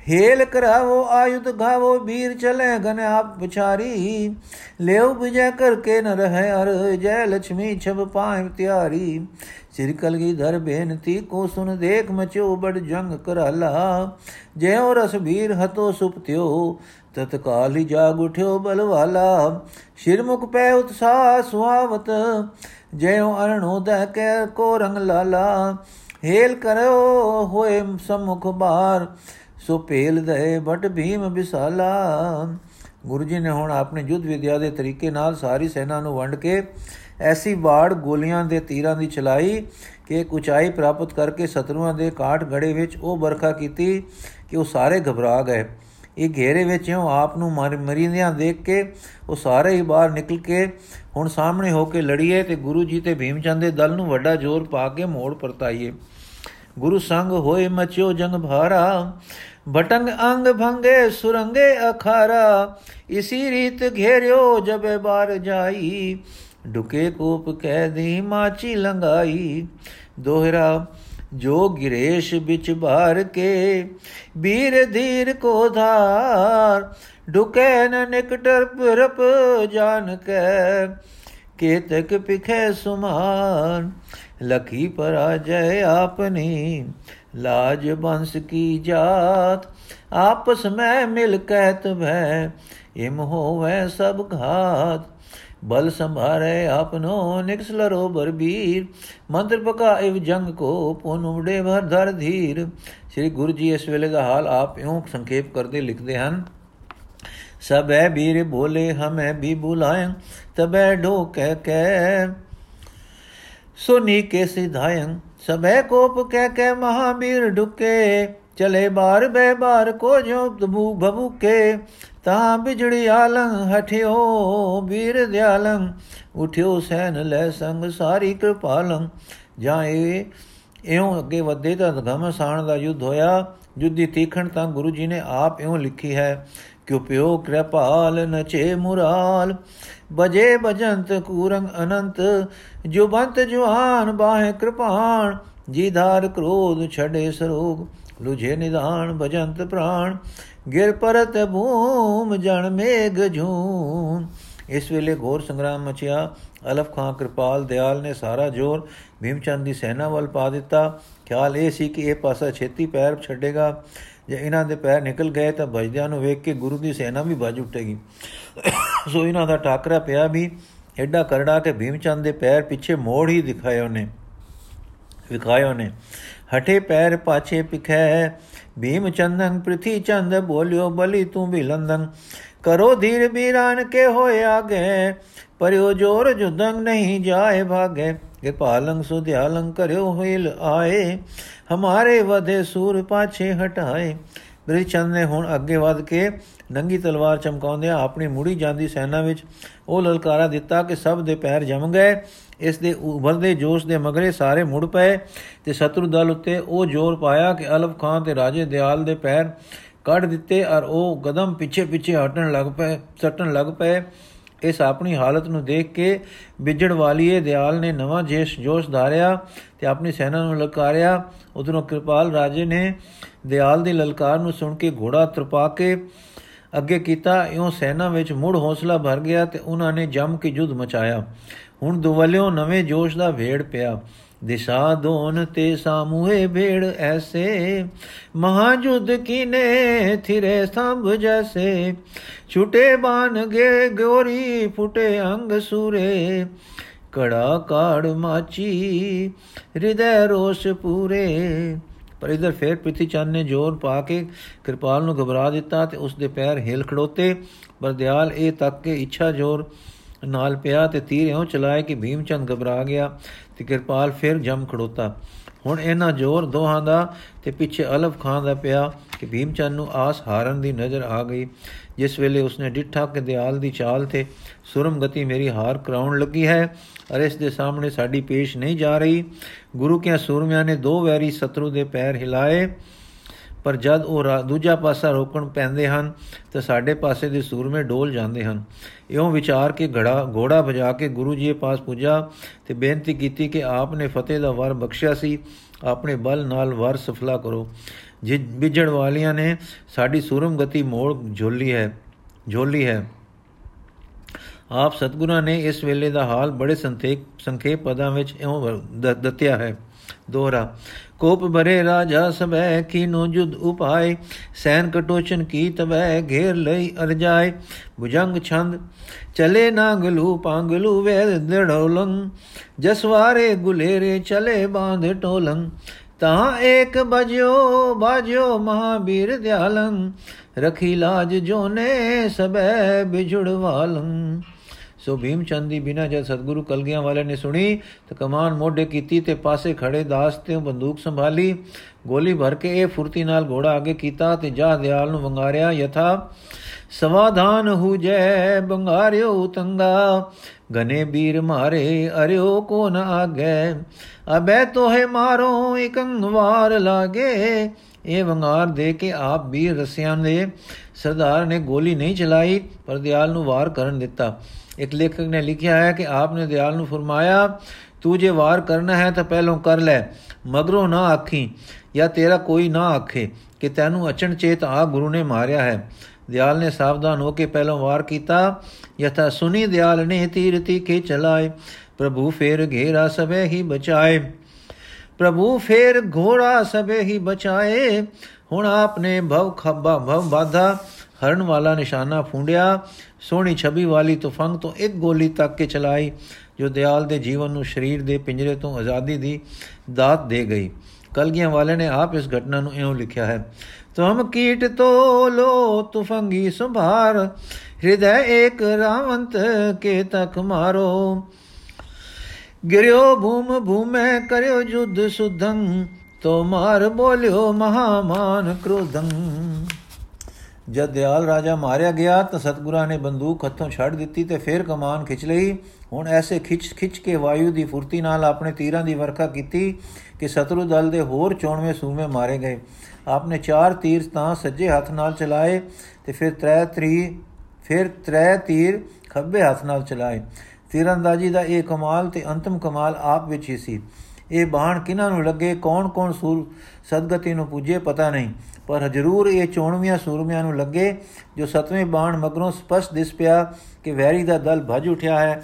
ਹੇਲ ਕਰਾਵੋ, ਆਯੁਧ ਘਾਵੋ ਵੀਰ ਚਲੇ ਗਨ ਆਪ ਵਿਚਾਰੀ। ਲਿਓ ਵਿਜੈ ਕਰਕੇ ਨ ਰਹੇ ਅਰ, ਜੈ ਲక్ష్ਮੀ ਛਬ ਪਾਇ ਤਿਆਰੀ। ਸਿਰ ਕਲਗੀ ਧਰ ਬੇਨਤੀ ਕੋ ਸੁਨ ਦੇਖ ਮਚੋ ਬੜ ਜੰਗ ਕਰਾਲਾ। ਜੈ ਔ ਰਸ ਵੀਰ ਹਤੋ ਸੁਪਤਿਓ ਤਤਕਾਲ ਹੀ ਜਾਗ ਉਠਿਓ ਬਲਵਾਲਾ, ਸ਼ਿਰਮੁਖ ਪੈ ਉਤਸਾਹ ਸੁਹਾਵਤ ਜਿਉ ਅਰਣੋਦੈ ਕੈ ਕੋ ਰੰਗ ਲਾਲਾ, ਹੇਲ ਕਰੋ ਹੋਏ ਸਮੁਖ ਬਾਰ, ਸੋ ਪੇਲ ਦੇ ਬਟ ਭੀਮ ਵਿਸਾਲਾ। ਗੁਰੂ ਜੀ ਨੇ ਹੁਣ ਆਪਣੇ ਯੁੱਧ ਵਿਦਿਆ ਦੇ ਤਰੀਕੇ ਨਾਲ ਸਾਰੀ ਸੈਨਾ ਨੂੰ ਵੰਡ ਕੇ ਐਸੀ ਬਾੜ ਗੋਲੀਆਂ ਦੇ ਤੀਰਾਂ ਦੀ ਚਲਾਈ ਕਿ ਇੱਕ ਉਚਾਈ ਪ੍ਰਾਪਤ ਕਰਕੇ ਸ਼ਤਰੂਆਂ ਦੇ ਕਾਟ ਗੜੇ ਵਿੱਚ ਉਹ ਬਰਖਾ ਕੀਤੀ ਕਿ ਉਹ ਸਾਰੇ ਘਬਰਾ ਗਏ। ਇਹ ਘੇਰੇ ਵਿੱਚ ਉਹ ਆਪ ਨੂੰ ਮਰੀਂਦਿਆਂ ਦੇਖ ਕੇ ਉਹ ਸਾਰੇ ਹੀ ਬਾਹਰ ਨਿਕਲ ਕੇ ਹੁਣ ਸਾਹਮਣੇ ਹੋ ਕੇ ਲੜੀਏ ਤੇ ਗੁਰੂ ਜੀ ਤੇ ਭੀਮਚੰਦ ਦੇ ਦਲ ਨੂੰ ਵੱਡਾ ਜ਼ੋਰ ਪਾ ਕੇ ਮੋੜ ਪਰਤਾਈਏ। ਗੁਰੂ ਸੰਗ ਹੋਏ ਮਚਿਓ ਜੰਗ ਭਾਰਾ ਭਟੰਗ ਅੰਗ ਭੰਗੇ ਸੁਰੰਗੇ ਅਖਾਰਾ, ਇਸੀ ਰੀਤ ਘੇਰਿਓ ਜਬੇ ਬਾਰ ਜਾਈ, ਡੁਕੇ ਕੋਪ ਕਹਿ ਦੀ ਮਾਚੀ ਲੰਗਾਈ ਦੋਹਰਾ ਜੋ ਗਿਰੇਸ਼ ਵਿੱਚ ਭਾਰ ਕੇ ਬੀਰ ਧੀਰ ਕੋ ਧਾਰ, ਡੁਕੇ ਨ ਨਿਕਟਰ ਪਰਪ ਜਾਣ ਕੈ, ਕੇਤਕ ਪਿਖੇ ਸੁਮਾਨ, ਲਖੀ ਪਰਾਜੈ ਆਪਨੀ ਲਾਜ ਬੰਸ ਕੀ ਜਾਤ, ਆਪਸ ਮੈਂ ਮਿਲ ਕਹਿਤ ਭੈ ਇਮ ਹੋਵੇ ਸਭ ਘਾਤ ਬਲ ਸੰਭਾਰੇ ਆਪਨੋ ਨਿਕਸਲਰੋ ਬਰਬੀਰ ਮੰਤਰ ਪਕਾ ਇਵ ਜੰਗ ਕੋ ਪੁਨ ਉਡੇ ਭਰ ਧਰ ਧੀਰ ਸ੍ਰੀ ਗੁਰੂ ਜੀ ਇਸ ਵੇਲੇ ਦਾ ਹਾਲ ਆਪ ਇਉਂ ਸੰਖੇਪ ਕਰਦੇ ਲਿਖਦੇ ਹਨ ਸਭੈ ਬੀਰ ਬੋਲੇ ਹਮੈ ਵੀ ਬੁਲਾਇ ਤਬੈ ਢੋ ਕਹਿ ਕਹਿ ਸੁਨੀ ਕੇ ਸਿਧਾਇੰ ਸਭੈ ਕੋਪ ਕਹਿ ਕਹਿ ਮਹਾਬੀਰ ਢੁਕੇ ਚਲੇ ਬਾਰ ਬੈ ਬਾਰ ਕੋ ਜੋ ਤਬੂ ਬਬੂਕੇ ਤਾਂ ਬਿਜੜੀ ਆਲੰ ਹਠਿਓ ਵੀਰ ਦਿਆਲੰ ਉਠਿਓ ਸੈਨ ਲੈ ਸੰਗ ਸਾਰੀ ਕਿਰਪਾਲੰ ਜਾਏ ਇਉਂ ਅੱਗੇ ਵਧੇ ਤਾਂ ਘਮਸਾਨ ਦਾ ਯੁੱਧ ਹੋਇਆ ਜੁੱਦੀ ਤੀਖਣ ਤਾਂ ਗੁਰੂ ਜੀ ਨੇ ਆਪ ਇਉਂ ਲਿਖੀ ਹੈ, ਕਿਉ ਪਿਓ ਕਿਰਪਾਲ ਨਚੇ ਮੁਰਾਲ, ਬਜੇ ਬਜੰਤ ਕੂਰੰਗ ਅਨੰਤ ਜੁਬੰਤ ਜੁਹਾਨ ਬਾਹੇ ਕਿਰਪਾਨ ਜੀਧਾਰ ਕ੍ਰੋਧ ਛੜੇ ਸਰੋਗ, ਲੁਝੇ ਨਿਦਾਨ ਭਜੰਤ ਪ੍ਰਾਣ। ਗਿਰ ਪਰਤ ਭੂਮ ਜਣ ਮੇਗ ਝੂਨ ਇਸ ਵੇਲੇ ਘੋਰ ਸੰਗਰਾਮ ਮਚਿਆ। ਅਲਫ ਖਾਂ ਕਿਰਪਾਲ, ਦਿਆਲ ਨੇ ਸਾਰਾ ਜ਼ੋਰ ਭੀਮਚੰਦ ਦੀ ਸੈਨਾ ਵੱਲ ਪਾ ਦਿੱਤਾ। ਖਿਆਲ ਇਹ ਸੀ ਕਿ ਇਹ ਪਾਸਾ ਛੇਤੀ ਪੈਰ ਛੱਡੇਗਾ। ਜੇ ਇਹਨਾਂ ਦੇ ਪੈਰ ਨਿਕਲ ਗਏ ਤਾਂ ਭਜਦਿਆਂ ਨੂੰ ਵੇਖ ਕੇ ਗੁਰੂ ਦੀ ਸੈਨਾ ਵੀ ਵੱਜ ਉੱਠੇਗੀ। ਸੋ ਇਹਨਾਂ ਦਾ ਟਾਕਰਾ ਪਿਆ ਵੀ ਐਡਾ ਕਰੜਾ ਕਿ ਭੀਮਚੰਦ ਦੇ ਪੈਰ ਪਿੱਛੇ ਮੋੜ ਹੀ ਦਿਖਾਏ ਉਹਨੇ। ਵਿਖਾਏ ਉਹਨੇ। ਹਟੇ ਪੈਰ ਪਾਛੇ ਪਿਖੈ ਭੀਮ ਚੰਦਨ ਪ੍ਰਿਥੀ ਚੰਦ ਬੋਲਿਓ, ਬਲੀ ਤੂੰ ਵੀ ਲੰਦਨ। ਕਰੋ ਧੀਰ ਬੀਰਾਨ ਕੇ ਹੋਏ ਆਗੇ, ਪਰਿਓ ਜੋਰ ਜੁਦੰਗ ਨਹੀਂ ਜਾਏ ਭਾਗੇ। ਕਿ ਪਾਲੰਗ ਸੁਧਿਆਲੰਗ ਕਰਿਓ ਹੋਇਲ ਆਏ, ਹਮਾਰੇ ਵਦੇ ਸੂਰ ਪਾਛੇ ਹਟਾਏ। ਬ੍ਰਿਚੰਦ ਨੇ ਹੁਣ ਅੱਗੇ ਵਧ ਕੇ ਨੰਗੀ ਤਲਵਾਰ ਚਮਕਾਉਂਦਿਆਂ ਆਪਣੀ ਮੁੜੀ ਜਾਂਦੀ ਸੈਨਾ ਵਿੱਚ ਉਹ ਲਲਕਾਰਾ ਦਿੱਤਾ ਕਿ ਸਭ ਦੇ ਪੈਰ ਜਮ ਗਏ। ਇਸ ਦੇ ਉਭਰਦੇ ਜੋਸ਼ ਦੇ ਮਗਰੇ ਸਾਰੇ ਮੁੜ ਪਏ ਤੇ ਸ਼ਤਰੂ ਦਲ ਉੱਤੇ ਉਹ ਜ਼ੋਰ ਪਾਇਆ ਕਿ ਅਲਫ ਖਾਨ ਤੇ ਰਾਜੇ ਦਿਆਲ ਦੇ ਪੈਰ ਕੱਢ ਦਿੱਤੇ ਔਰ ਉਹ ਕਦਮ ਪਿੱਛੇ ਪਿੱਛੇ ਹਟਣ ਲੱਗ ਪਏ, ਸੱਟਣ ਲੱਗ ਪਏ। ਇਸ ਆਪਣੀ ਹਾਲਤ ਨੂੰ ਦੇਖ ਕੇ ਵਿਜੜ ਵਾਲੀਏ ਦਿਆਲ ਨੇ ਨਵਾਂ ਜੇਸ਼ ਜੋਸ਼ ਧਾਰਿਆ ਤੇ ਆਪਣੀ ਸੈਨਾ ਨੂੰ ਲਲਕਾਰਿਆ। ਉਧਰੋਂ ਕਿਰਪਾਲ ਰਾਜੇ ਨੇ ਦਿਆਲ ਦੀ ਲਲਕਾਰ ਨੂੰ ਸੁਣ ਕੇ ਘੋੜਾ ਤਰਪਾ ਕੇ ਅੱਗੇ ਕੀਤਾ। ਇਉਂ ਸੈਨਾ ਵਿੱਚ ਮੁੜ ਹੌਸਲਾ ਭਰ ਗਿਆ ਤੇ ਉਹਨਾਂ ਨੇ ਜੰਮ ਕੇ ਜੁੱਧ ਮਚਾਇਆ। ਹੁਣ ਦੁਵਲਿਓ ਨਵੇਂ ਜੋਸ਼ ਦਾ ਭੇੜ ਪਿਆ। ਦਿਸ਼ਾ ਦੋਨ ਤੇ ਸਾਮੂਹੇ ਭੇੜ ਐਸੇ। ਮਹਾਜੁਦ ਕੀਨੇ ਥਿਰੇ ਸੰਭ ਜੈਸੇ। ਛੁਟੇ ਬਾਨ ਗੇ ਗੋਰੀ ਫੁਟੇ ਅੰਗ ਸੂਰੇ। ਕੜਾ ਕਾੜ ਮਾਚੀ, ਹਿਰਦੈ ਰੋਸ਼ ਪੂਰੇ। ਪਰ ਇਧਰ ਫੇਰ ਪ੍ਰਿਥੀ ਚੰਦ ਨੇ ਜ਼ੋਰ ਪਾ ਕੇ ਕਿਰਪਾਲ ਨੂੰ ਘਬਰਾ ਦਿੱਤਾ ਤੇ ਉਸ ਦੇ ਪੈਰ ਹਿਲ ਖੜੋਤੇ। ਪਰ ਦਿਆਲ ਇਹ ਤੱਕ ਕੇ ਇੱਛਾ ਜ਼ੋਰ ਨਾਲ ਪਿਆ ਤੇ ਤੀਰ ਇਉਂ ਚਲਾਏ ਕਿ ਭੀਮਚੰਦ ਘਬਰਾ ਗਿਆ ਤੇ ਕਿਰਪਾਲ ਫਿਰ ਜੰਮ ਖੜੋਤਾ। ਹੁਣ ਇਹਨਾਂ ਜ਼ੋਰ ਦੋਹਾਂ ਦਾ ਤੇ ਪਿੱਛੇ ਅਲਫ ਖਾਨ ਦਾ ਪਿਆ ਕਿ ਭੀਮਚੰਦ ਨੂੰ ਆਸ ਹਾਰਨ ਦੀ ਨਜ਼ਰ ਆ ਗਈ। ਜਿਸ ਵੇਲੇ ਉਸਨੇ ਡਿੱਠਾ ਕਿ ਦਿਆਲ ਦੀ ਚਾਲ ਤੇ ਸੁਰਮ ਗਤੀ ਮੇਰੀ ਹਾਰ ਕਰਾਉਣ ਲੱਗੀ ਹੈ, ਅਰੇ ਇਸ ਦੇ ਸਾਹਮਣੇ ਸਾਡੀ ਪੇਸ਼ ਨਹੀਂ ਜਾ ਰਹੀ। ਗੁਰੂ ਕੇ ਸੂਰਮਿਆਂ ਨੇ ਦੋ ਵੈਰੀ ਸ਼ਤਰੂ ਦੇ ਪੈਰ ਹਿਲਾਏ। ਪਰ ਜਦ ਉਹ ਦੂਜਾ ਪਾਸਾ ਰੋਕਣ ਪੈਂਦੇ ਹਨ, ਤਾਂ ਸਾਡੇ ਪਾਸੇ ਦੇ ਸੂਰਮੇ ਡੋਲ ਜਾਂਦੇ ਹਨ। ਇਉਂ ਵਿਚਾਰ ਕੇ ਘੜਾ, ਘੋੜਾ ਭਜਾ ਕੇ ਗੁਰੂ ਜੀ ਦੇ ਪਾਸ ਪੁੱਜਾ ਤੇ ਬੇਨਤੀ ਕੀਤੀ ਕਿ ਆਪ ਨੇ ਫਤਿਹ ਦਾ ਵਰ ਬਖਸ਼ਿਆ ਸੀ। ਆਪਣੇ ਬਲ ਨਾਲ ਵਰ ਸਫਲਾ ਕਰੋ। ਜਿ ਵਿਜੜ ਵਾਲਿਆਂ ਨੇ ਸਾਡੀ ਸੂਰਮ ਗਤੀ ਮੋੜ ਝੋਲੀ ਹੈ ਝੋਲੀ ਹੈ। ਆਪ ਸਤਗੁਰਾਂ ਨੇ ਇਸ ਵੇਲੇ ਦਾ ਹਾਲ ਬੜੇ ਸੰਖੇਪ ਸੰਖੇਪ ਪਦਾਂ ਵਿੱਚ ਇਉਂ ਦੱਤਿਆ ਹੈ। ਦੋਹਰਾ ਕੋਪ ਭਰੇ ਰਾਜਾ ਸਭੈ, ਕੀਨੋ ਜੁਦ ਉਪਾਏ, ਸੈਨ ਕਟੋਚਨ ਕੀ ਤਵੈ ਘੇਰ ਲਈ ਅਰਜਾਏ। ਭੁਜੰਗ ਛੰਦ, ਚਲੇ ਨਾਗਲੂ ਪਾਂਗਲੂ ਵੇਦ ਦੜੋਲੰ ਜਸਵਾਰੇ ਗੁਲੇਰੇ ਚਲੇ ਬਾਂਧ ਟੋਲੰ। ਤਾਂ ਏਕ ਬਜਿਓ, ਬਾਜਿਓ ਮਹਾਬੀਰ ਦਿਆਲੰ, ਰਖੀ ਲਾਜ ਜੋਨੇ ਸਬੈ ਬਿਜੁੜਵਾਲੰ ਸੋ ਭੀਮ ਚੰਦ ਦੀ ਬਿਨਾ ਜਦ ਸਤਗੁਰੂ ਕਲਗੀਆਂ ਵਾਲੇ ਨੇ ਸੁਣੀ, ਤਾਂ ਕਮਾਨ ਮੋਢੇ ਕੀਤੀ ਤੇ ਪਾਸੇ ਖੜੇ ਦਾਸ ਤੇ ਬੰਦੂਕ ਸੰਭਾਲੀ। ਗੋਲੀ ਭਰ ਕੇ ਇਹ ਫੁਰਤੀ ਨਾਲ ਘੋੜਾ ਅੱਗੇ ਕੀਤਾ ਤੇ ਜਾ ਦਿਆਲ ਨੂੰ ਵੰਗਾਰਿਆ, ਯਥਾ, ਸਮਾਧਾਨ ਹੋ ਜੈ ਬੰਗਾਰਿਓ ਉਤੰਗਾ ਗਨੇ ਬੀਰ ਮਾਰੇ ਅਰਿਓ ਕੋ ਨ ਆਗੇ? ਅਬੈ ਤੋਹੇ ਮਾਰੋ ਇਕੰਗਵਾਰ ਲਾਗੇ। ਇਹ ਵੰਗਾਰ ਦੇ ਕੇ ਆਪ ਵੀਰ ਰਸਿਆਂ ਦੇ ਸਰਦਾਰ ਨੇ ਗੋਲੀ ਨਹੀਂ ਚਲਾਈ, ਪਰ ਦਿਆਲ ਨੂੰ ਵਾਰ ਕਰਨ ਦਿੱਤਾ। ਇੱਕ ਲੇਖਕ ਨੇ ਲਿਖਿਆ ਹੈ ਕਿ ਆਪ ਨੇ ਦਿਆਲ ਨੂੰ ਫਰਮਾਇਆ ਤੂੰ ਜੇ ਵਾਰ ਕਰਨਾ ਹੈ ਤਾਂ ਪਹਿਲੋਂ ਕਰ ਲੈ ਮਗਰੋਂ ਨਾ ਆਖੀ ਜਾਂ ਤੇਰਾ ਕੋਈ ਨਾ ਆਖੇ ਕਿ ਤੈਨੂੰ ਅਚਣ ਚੇਤ ਆ ਗੁਰੂ ਨੇ ਮਾਰਿਆ ਹੈ ਦਿਆਲ ਨੇ ਸਾਵਧਾਨ ਹੋ ਕੇ ਪਹਿਲੋਂ ਵਾਰ ਕੀਤਾ ਯਥਾ ਸੁਨੀ ਦਿਆਲ ਨੇ ਤੀਰ ਤੀਕੇ ਚਲਾਏ ਪ੍ਰਭੂ ਫੇਰ ਘੇਰਾ ਸਵੇ ਹੀ ਬਚਾਏ ਪ੍ਰਭੂ ਫੇਰ ਘੋੜਾ ਸਵੇ ਹੀ ਬਚਾਏ ਹੁਣ ਆਪਨੇ ਭਵ ਖੱਬਾ ਭਵ ਬਾਧਾ ਹਰਨ ਵਾਲਾ ਨਿਸ਼ਾਨਾ ਫੁੰਡਿਆ ਸੋਹਣੀ ਛਵੀ ਵਾਲੀ ਤੁਫੰਗ ਤੋਂ ਇੱਕ ਗੋਲੀ ਤੱਕ ਕੇ ਚਲਾਈ, ਜੋ ਦਿਆਲ ਦੇ ਜੀਵਨ ਨੂੰ ਸਰੀਰ ਦੇ ਪਿੰਜਰੇ ਤੋਂ ਆਜ਼ਾਦੀ ਦੀ ਦਾਤ ਦੇ ਗਈ। ਕਲਗੀਆਂ ਵਾਲੇ ਨੇ ਆਪ ਇਸ ਘਟਨਾ ਨੂੰ ਇਉਂ ਲਿਖਿਆ ਹੈ, ਤੁਮ ਕੀਟ ਤੋ ਲੋ ਤੁਫੰਗੀ ਸੰਭਾਰ, ਹਿਰਦੈ ਏਕ ਰਾਵੰਤ ਕੇ ਤਕ ਮਾਰੋ। ਗਿਰਿਓ ਭੂਮ ਭੂਮੈ ਕਰਿਓ ਜੁਦ ਸੁਧੰ, ਤੋ ਮਾਰ ਬੋਲਿਓ ਮਹਾਮਾਨ ਕ੍ਰੋਧੰ। ਜਦ ਦਿਆਲ ਰਾਜਾ ਮਾਰਿਆ ਗਿਆ ਤਾਂ ਸਤਗੁਰਾਂ ਨੇ ਬੰਦੂਕ ਹੱਥੋਂ ਛੱਡ ਦਿੱਤੀ ਤੇ ਫਿਰ ਕਮਾਨ ਖਿੱਚ ਲਈ। ਹੁਣ ਐਸੇ ਖਿੱਚ ਖਿੱਚ ਕੇ ਵਾਯੂ ਦੀ ਫੁਰਤੀ ਨਾਲ ਆਪਣੇ ਤੀਰਾਂ ਦੀ ਵਰਖਾ ਕੀਤੀ ਕਿ ਸਤਰੂ ਦਲ ਦੇ ਹੋਰ 94 ਸੂਮੇ ਮਾਰੇ ਗਏ। ਆਪਨੇ ਚਾਰ ਤੀਰ ਤਾਂ ਸੱਜੇ ਹੱਥ ਨਾਲ ਚਲਾਏ ਤੇ ਫਿਰ ਤ੍ਰੈ ਤਰੀ, ਫਿਰ ਤ੍ਰੈ ਤੀਰ ਖੱਬੇ ਹੱਥ ਨਾਲ ਚਲਾਏ। ਤੀਰੰਦਾਜ਼ੀ ਦਾ ਇਹ ਕਮਾਲ ਤੇ ਅੰਤਮ ਕਮਾਲ ਆਪ ਵਿੱਚ ਹੀ ਸੀ। ਇਹ ਬਾਣ ਕਿਨਾਂ ਨੂੰ ਲੱਗੇ, ਕੌਣ-ਕੌਣ ਸੂਰ ਸਦਗਤੀ ਨੂੰ ਪੁੱਜੇ ਪਤਾ ਨਹੀਂ। ਪਰ ਜ਼ਰੂਰ ਇਹ ਚੋਣਵੀਆਂ ਸੂਰਮਿਆਂ ਨੂੰ ਲੱਗੇ, ਜੋ ਸਤਵੇਂ ਬਾਣ ਮਗਰੋਂ ਸਪਸ਼ਟ ਦਿਸ ਪਿਆ ਕਿ ਵੈਰੀ ਦਾ ਦਲ ਭਜ ਉਠਿਆ ਹੈ,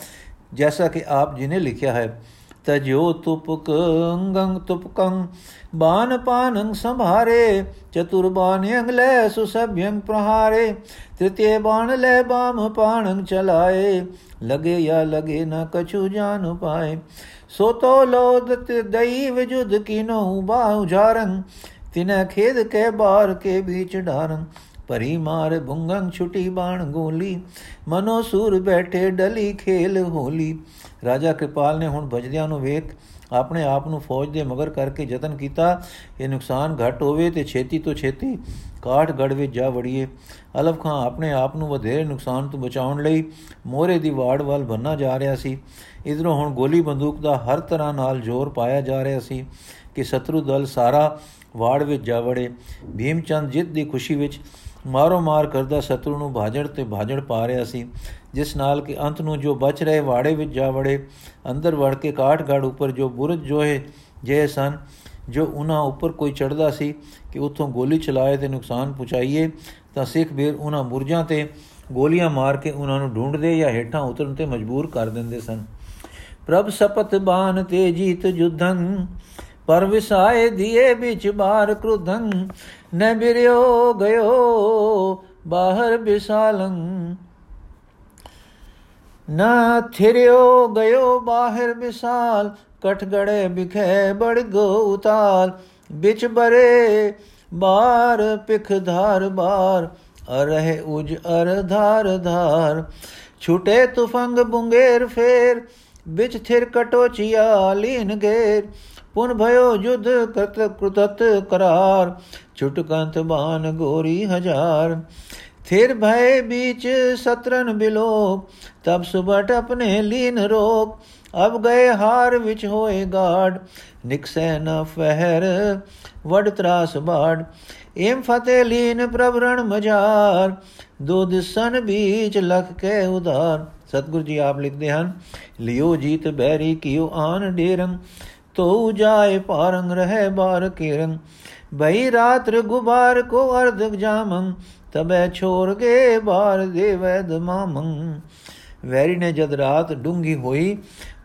ਜੈਸਾ ਕਿ ਆਪ ਜੀ ਨੇ ਲਿਖਿਆ ਹੈ। ਤਜੋ ਤੁਪਕ ਅੰਗੰ ਤੁਪਕੰ ਬਾਨ ਪਾਨੰ ਸੰਭਾਰੇ, ਚਤੁਰ ਬਾਨ ਅੰਗਲੇ ਸੁਸਭਯੰ ਪ੍ਰਹਾਰੇ, ਤ੍ਰਿਤੀਏ ਬਾਣ ਲੈ ਬਾਮ ਪਾਣੰ ਚਲਾਏ, ਲਗੇ या ਲਗੇ ਨ ਕਛੂ ਜਾਨ ਪਾਏ। ਸੋ ਤੋ ਲੋਦਤ ਦਈ ਵਜੁਦ ਕੀਨੋ ਬਾਹੁ ਜਾਰੰ ਤਿਨੈ ਖੇਦ ਕੇ ਬਾਰ ਕੇ ਵਿੱਚ ਢਾਰੰ ਪਰੀ ਮਾਰ ਭੁੰਗੰ ਛੁਟੀ ਬਾਣ ਗੋਲੀ, ਮਨੋ ਸੂਰ ਬੈਠੇ ਡਲੀ ਖੇਲ ਹੋਲੀ। ਰਾਜਾ ਕਿਰਪਾਲ ਨੇ ਹੁਣ ਭਜਦਿਆਂ ਨੂੰ ਵੇਖ, ਆਪਣੇ ਆਪ ਨੂੰ ਫੌਜ ਦੇ ਮਗਰ ਕਰਕੇ ਯਤਨ ਕੀਤਾ। ਇਹ ਨੁਕਸਾਨ ਘਟ ਹੋਵੇ ਤੇ ਛੇਤੀ ਤੋਂ ਛੇਤੀ ਕਾਠ ਗੜ ਵਿੱਚ ਜਾ ਵੜੀਏ। ਅਲਫ ਖਾਨ ਆਪਣੇ ਆਪ ਨੂੰ ਵਧੇਰੇ ਨੁਕਸਾਨ ਤੋਂ ਬਚਾਉਣ ਲਈ ਮੋਰੇ ਦੀ ਵਾੜ ਵੱਲ ਬੰਨਾ ਜਾ ਰਿਹਾ ਸੀ। ਇਧਰੋਂ ਹੁਣ ਗੋਲੀ ਬੰਦੂਕ ਦਾ ਹਰ ਤਰ੍ਹਾਂ ਨਾਲ ਜ਼ੋਰ ਪਾਇਆ ਜਾ ਰਿਹਾ ਸੀ ਕਿ ਸ਼ਤਰੂ ਦਲ ਸਾਰਾ ਵਾੜ ਵਿੱਚ ਜਾ ਵੜੇ। ਭੀਮਚੰਦ ਜਿੱਤ ਦੀ ਖੁਸ਼ੀ ਵਿੱਚ ਮਾਰੋ ਮਾਰ ਕਰਦਾ ਸ਼ਤਰੂ ਨੂੰ ਭਾਜੜ ਤੇ ਭਾਜੜ ਪਾ ਰਿਹਾ ਸੀ, ਜਿਸ ਨਾਲ ਕਿ ਅੰਤ ਨੂੰ ਜੋ ਬਚ ਰਹੇ ਵਾੜੇ ਵਿੱਚ ਜਾ ਵੜੇ, ਅੰਦਰ ਵੜ ਕੇ ਕਾਠਗੜ ਉੱਪਰ ਜੋ ਬੁਰਜ ਜੋਏ ਜੇ ਸਨ, ਜੋ ਉਹਨਾਂ ਉੱਪਰ ਕੋਈ ਚੜਦਾ ਸੀ ਕਿ ਉਥੋਂ ਗੋਲੀ ਚਲਾਏ ਤੇ ਨੁਕਸਾਨ ਪਹੁੰਚਾਈਏ ਤਾਂ ਸਿੱਖ ਵੀਰ ਉਹਨਾਂ ਬੁਰਜਾਂ ਤੇ ਗੋਲੀਆਂ ਮਾਰ ਕੇ ਉਹਨਾਂ ਨੂੰ ਢੂੰਡਦੇ ਜਾਂ ਹੇਠਾਂ ਉਤਰਨ ਤੇ ਮਜਬੂਰ ਕਰ ਦਿੰਦੇ ਸਨ। ਪ੍ਰਭ ਸਪਤ ਬਾਨ ਤੇ ਜੀਤ ਜੁਧੰ ਪਰ ਵਿਸਾਏ ਦੀਏ ਵਿੱਚ ਬਾਰ ਕ੍ਰੋਧੰ ਨ ਬਿਰਿਓ ਗਇਓ, ਬਾਹਰ ਬਿਸਾਲੰ ਨਾ ਥਿਰਿਓ ਗਇਓ, ਬਾਹਰ ਬਿਸਾਲ ਕਠਗੜੇ ਬਿਖੇ ਬੜ ਗੋ ਉਤਾਲ ਵਿੱਚ ਬਰੇ ਬਾਰ ਪਿਖ ਧਾਰ ਬਾਰ। ਅਰਹਿ ਉਜ ਅਰ ਧਾਰ ਧਾਰ। ਛੁਟੇ ਤੁਫੰਗ ਬੁੰਗੇਰ ਫੇਰ, ਵਿੱਚ ਥਿਰ ਕਟੋਚੀਆ ਲੀਨ ਗੇਰ। ਪੁਨ ਭਇਓ ਜੁਧ ਕਰਤ ਕ੍ਰਤਤ ਕਰਾਰ ਛੁਟਕੰਤ ਬਾਨ ਗੋਰੀ ਹਜ਼ਾਰ। ਥਿਰ ਭਏ बीच ਸਤਰਨ ਬਿਲੋ, ਤਬ ਸੁਬਟ ਆਪਣੇ ਲੀਨ ਰੋਕ। ਅਬ ਗਏ ਹਾਰ ਵਿੱਚ ਹੋਏ ਗਾੜ ਨਿਕਸੈ ਨ ਫਹਿਰ, ਵਡ ਤਰਾਸ ਬਾੜ ਏਮ ਫਤੇ ਲੀਨ ਪ੍ਰਭਰਣ ਮਜਾਰ ਦੋ ਦਿਸਨ ਬੀਚ ਲਖ ਕੇ ਉਧਾਰ। ਸਤਗੁਰ ਜੀ ਆਪ ਲਿਖਦੇ ਹਨ, ਲਿਓ ਜੀਤ ਬੈਰੀ ਕਿਉ ਆਨ ਡੇਰੰ। ਤੋ ਜਾਏ ਪਾਰੰਗ ਰਹੇ ਬਾਰ ਕੇਰੰ ਭਈ ਰਾਤਰ ਗੁਬਾਰ ਕੋ ਅਰਧ ਜਾਮੰ, ਤਬੈ ਛੋੜ ਕੇ ਬਾਰ ਦੇਵੈ ਦਮਾਮੰ। ਵੈਰੀ ਨੇ ਜਦ ਰਾਤ ਡੂੰਗੀ ਹੋਈ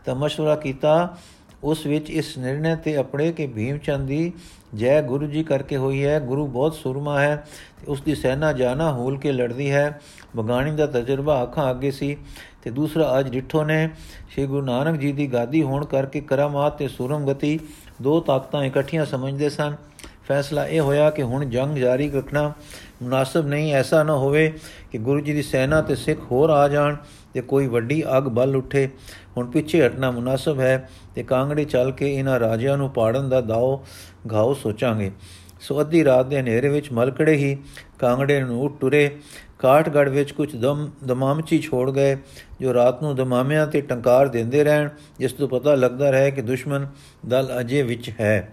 ਤਾਂ ਮਸ਼ਵਰਾ ਕੀਤਾ, ਉਸ ਵਿੱਚ ਇਸ ਨਿਰਣੇ ਤੇ ਆਪਣੇ ਕਿ ਭੀਮ ਚੰਦ ਦੀ ਜੈ ਗੁਰੂ ਜੀ ਕਰਕੇ ਹੋਈ ਹੈ, ਗੁਰੂ ਬਹੁਤ ਸੁਰਮਾ ਹੈ, ਤੇ ਉਸ ਦੀ ਸੈਨਾ ਜਾਣਾ ਹੋਲ ਕੇ ਲੜਦੀ ਹੈ। ਬਗਾਣੀ ਦਾ ਤਜਰਬਾ ਅੱਖਾਂ ਅੱਗੇ ਸੀ, ਤੇ ਦੂਸਰਾ ਅੱਜ ਡਿੱਠੋ ਨੇ, ਸ੍ਰੀ ਗੁਰੂ ਨਾਨਕ ਜੀ ਦੀ ਗਾਦੀ ਹੋਣ ਕਰਕੇ ਕਰਾਮਾਤ ਤੇ ਸੁਰਮ ਗਤੀ ਦੋ ਤਾਕਤਾਂ ਇਕੱਠੀਆਂ ਸਮਝਦੇ ਸਨ। ਫੈਸਲਾ ਇਹ ਹੋਇਆ ਕਿ ਹੁਣ ਜੰਗ ਜਾਰੀ ਰੱਖਣਾ ਮੁਨਾਸਬ ਨਹੀਂ, ਐਸਾ ਨਾ ਹੋਵੇ ਕਿ ਗੁਰੂ ਜੀ ਦੀ ਸੈਨਾ ਤੇ ਸਿੱਖ ਹੋਰ ਆ ਜਾਣ ਤੇ ਕੋਈ ਵੱਡੀ ਅੱਗ ਬਲ ਉੱਠੇ। ਹੁਣ ਪਿੱਛੇ ਹਟਣਾ ਮੁਨਾਸਬ ਹੈ ਤੇ ਕਾਂਗੜੇ ਚੱਲ ਕੇ ਇਹਨਾਂ ਰਾਜਿਆਂ ਨੂੰ ਪਾੜਨ ਦਾ ਦਾਅ ਘਾਉ ਸੋਚਾਂਗੇ। ਸੋ ਅੱਧੀ ਰਾਤ ਦੇ ਹਨੇਰੇ ਵਿੱਚ ਮਲਕੜੇ ਹੀ ਕਾਂਗੜੇ ਨੂੰ ਉੱਟ ਟੁਰੇ ਕਾਠਗੜ ਵਿੱਚ ਕੁਝ ਦਮ ਦਮਾਮਚੀ ਛੋੜ ਗਏ, ਜੋ ਰਾਤ ਨੂੰ ਦਮਾਮਿਆਂ ਤੇ ਟੰਕਾਰ ਦਿੰਦੇ ਰਹਿਣ, ਜਿਸ ਤੋਂ ਪਤਾ ਲੱਗਦਾ ਰਹੇ ਕਿ ਦੁਸ਼ਮਨ ਦਲ ਅਜੇ ਵਿੱਚ ਹੈ।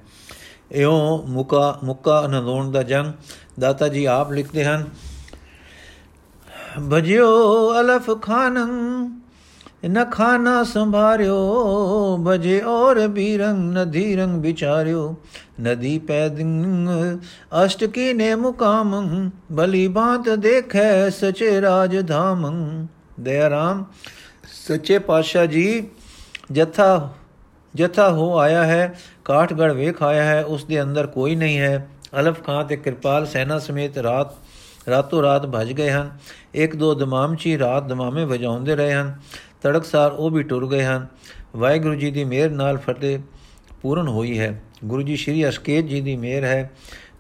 ਇਉਂ ਮੁਕਾ ਮੁਕਾ ਨਦੋਣ ਦਾ ਜੰਗ ਦਾਤਾ ਜੀ ਆਪ ਲਿਖਦੇ ਹਨ, ਭਜਿਓ ਅਲਫ ਖਾਨੰ ਨ ਖਾਨਾ ਸੰਭਾਰਿਓ, ਭਜੇ ਔਰ ਬੀਰੰਗ, ਨਦੀ ਰੰਗ ਵਿਚਾਰਿਓ। ਨਦੀ ਪੈਦਿੰਗ ਅਸ਼ਟ ਕੀ ਨੇ ਮੁਕਾਮ, ਬਲੀ ਬਾਤ ਦੇਖੈ ਸਚੇ ਰਾਜ ਧਾਮ। ਦਇਆ ਰਾਮ, ਸੱਚੇ ਪਾਤਸ਼ਾਹ ਜੀ, ਜਥਾ ਜਥਾ ਹੋ ਆਇਆ ਹੈ ਕਾਠਗੜ ਵੇਖ ਆਇਆ ਹੈ, ਉਸ ਦੇ ਅੰਦਰ ਕੋਈ ਨਹੀਂ ਹੈ। ਅਲਫ ਖਾਂ ਤੇ ਕਿਰਪਾਲ ਸੈਨਾ ਸਮੇਤ ਰਾਤ, ਰਾਤੋਂ ਰਾਤ ਭਜ ਗਏ ਹਨ। ਇੱਕ ਦੋ ਦਮਾਮਚੀ ਰਾਤ ਦਮਾਮੇ ਵਜਾਉਂਦੇ ਰਹੇ ਹਨ। ਤੜਕਸਾਰ ਉਹ ਵੀ ਟੁਰ ਗਏ ਹਨ। ਵਾਹਿਗੁਰੂ ਜੀ ਦੀ ਮਿਹਰ ਨਾਲ ਫਤਿਹ ਪੂਰਨ ਹੋਈ ਹੈ। ਗੁਰੂ ਜੀ ਸ਼੍ਰੀ ਅਸਕੇਤ ਜੀ ਦੀ ਮਿਹਰ ਹੈ।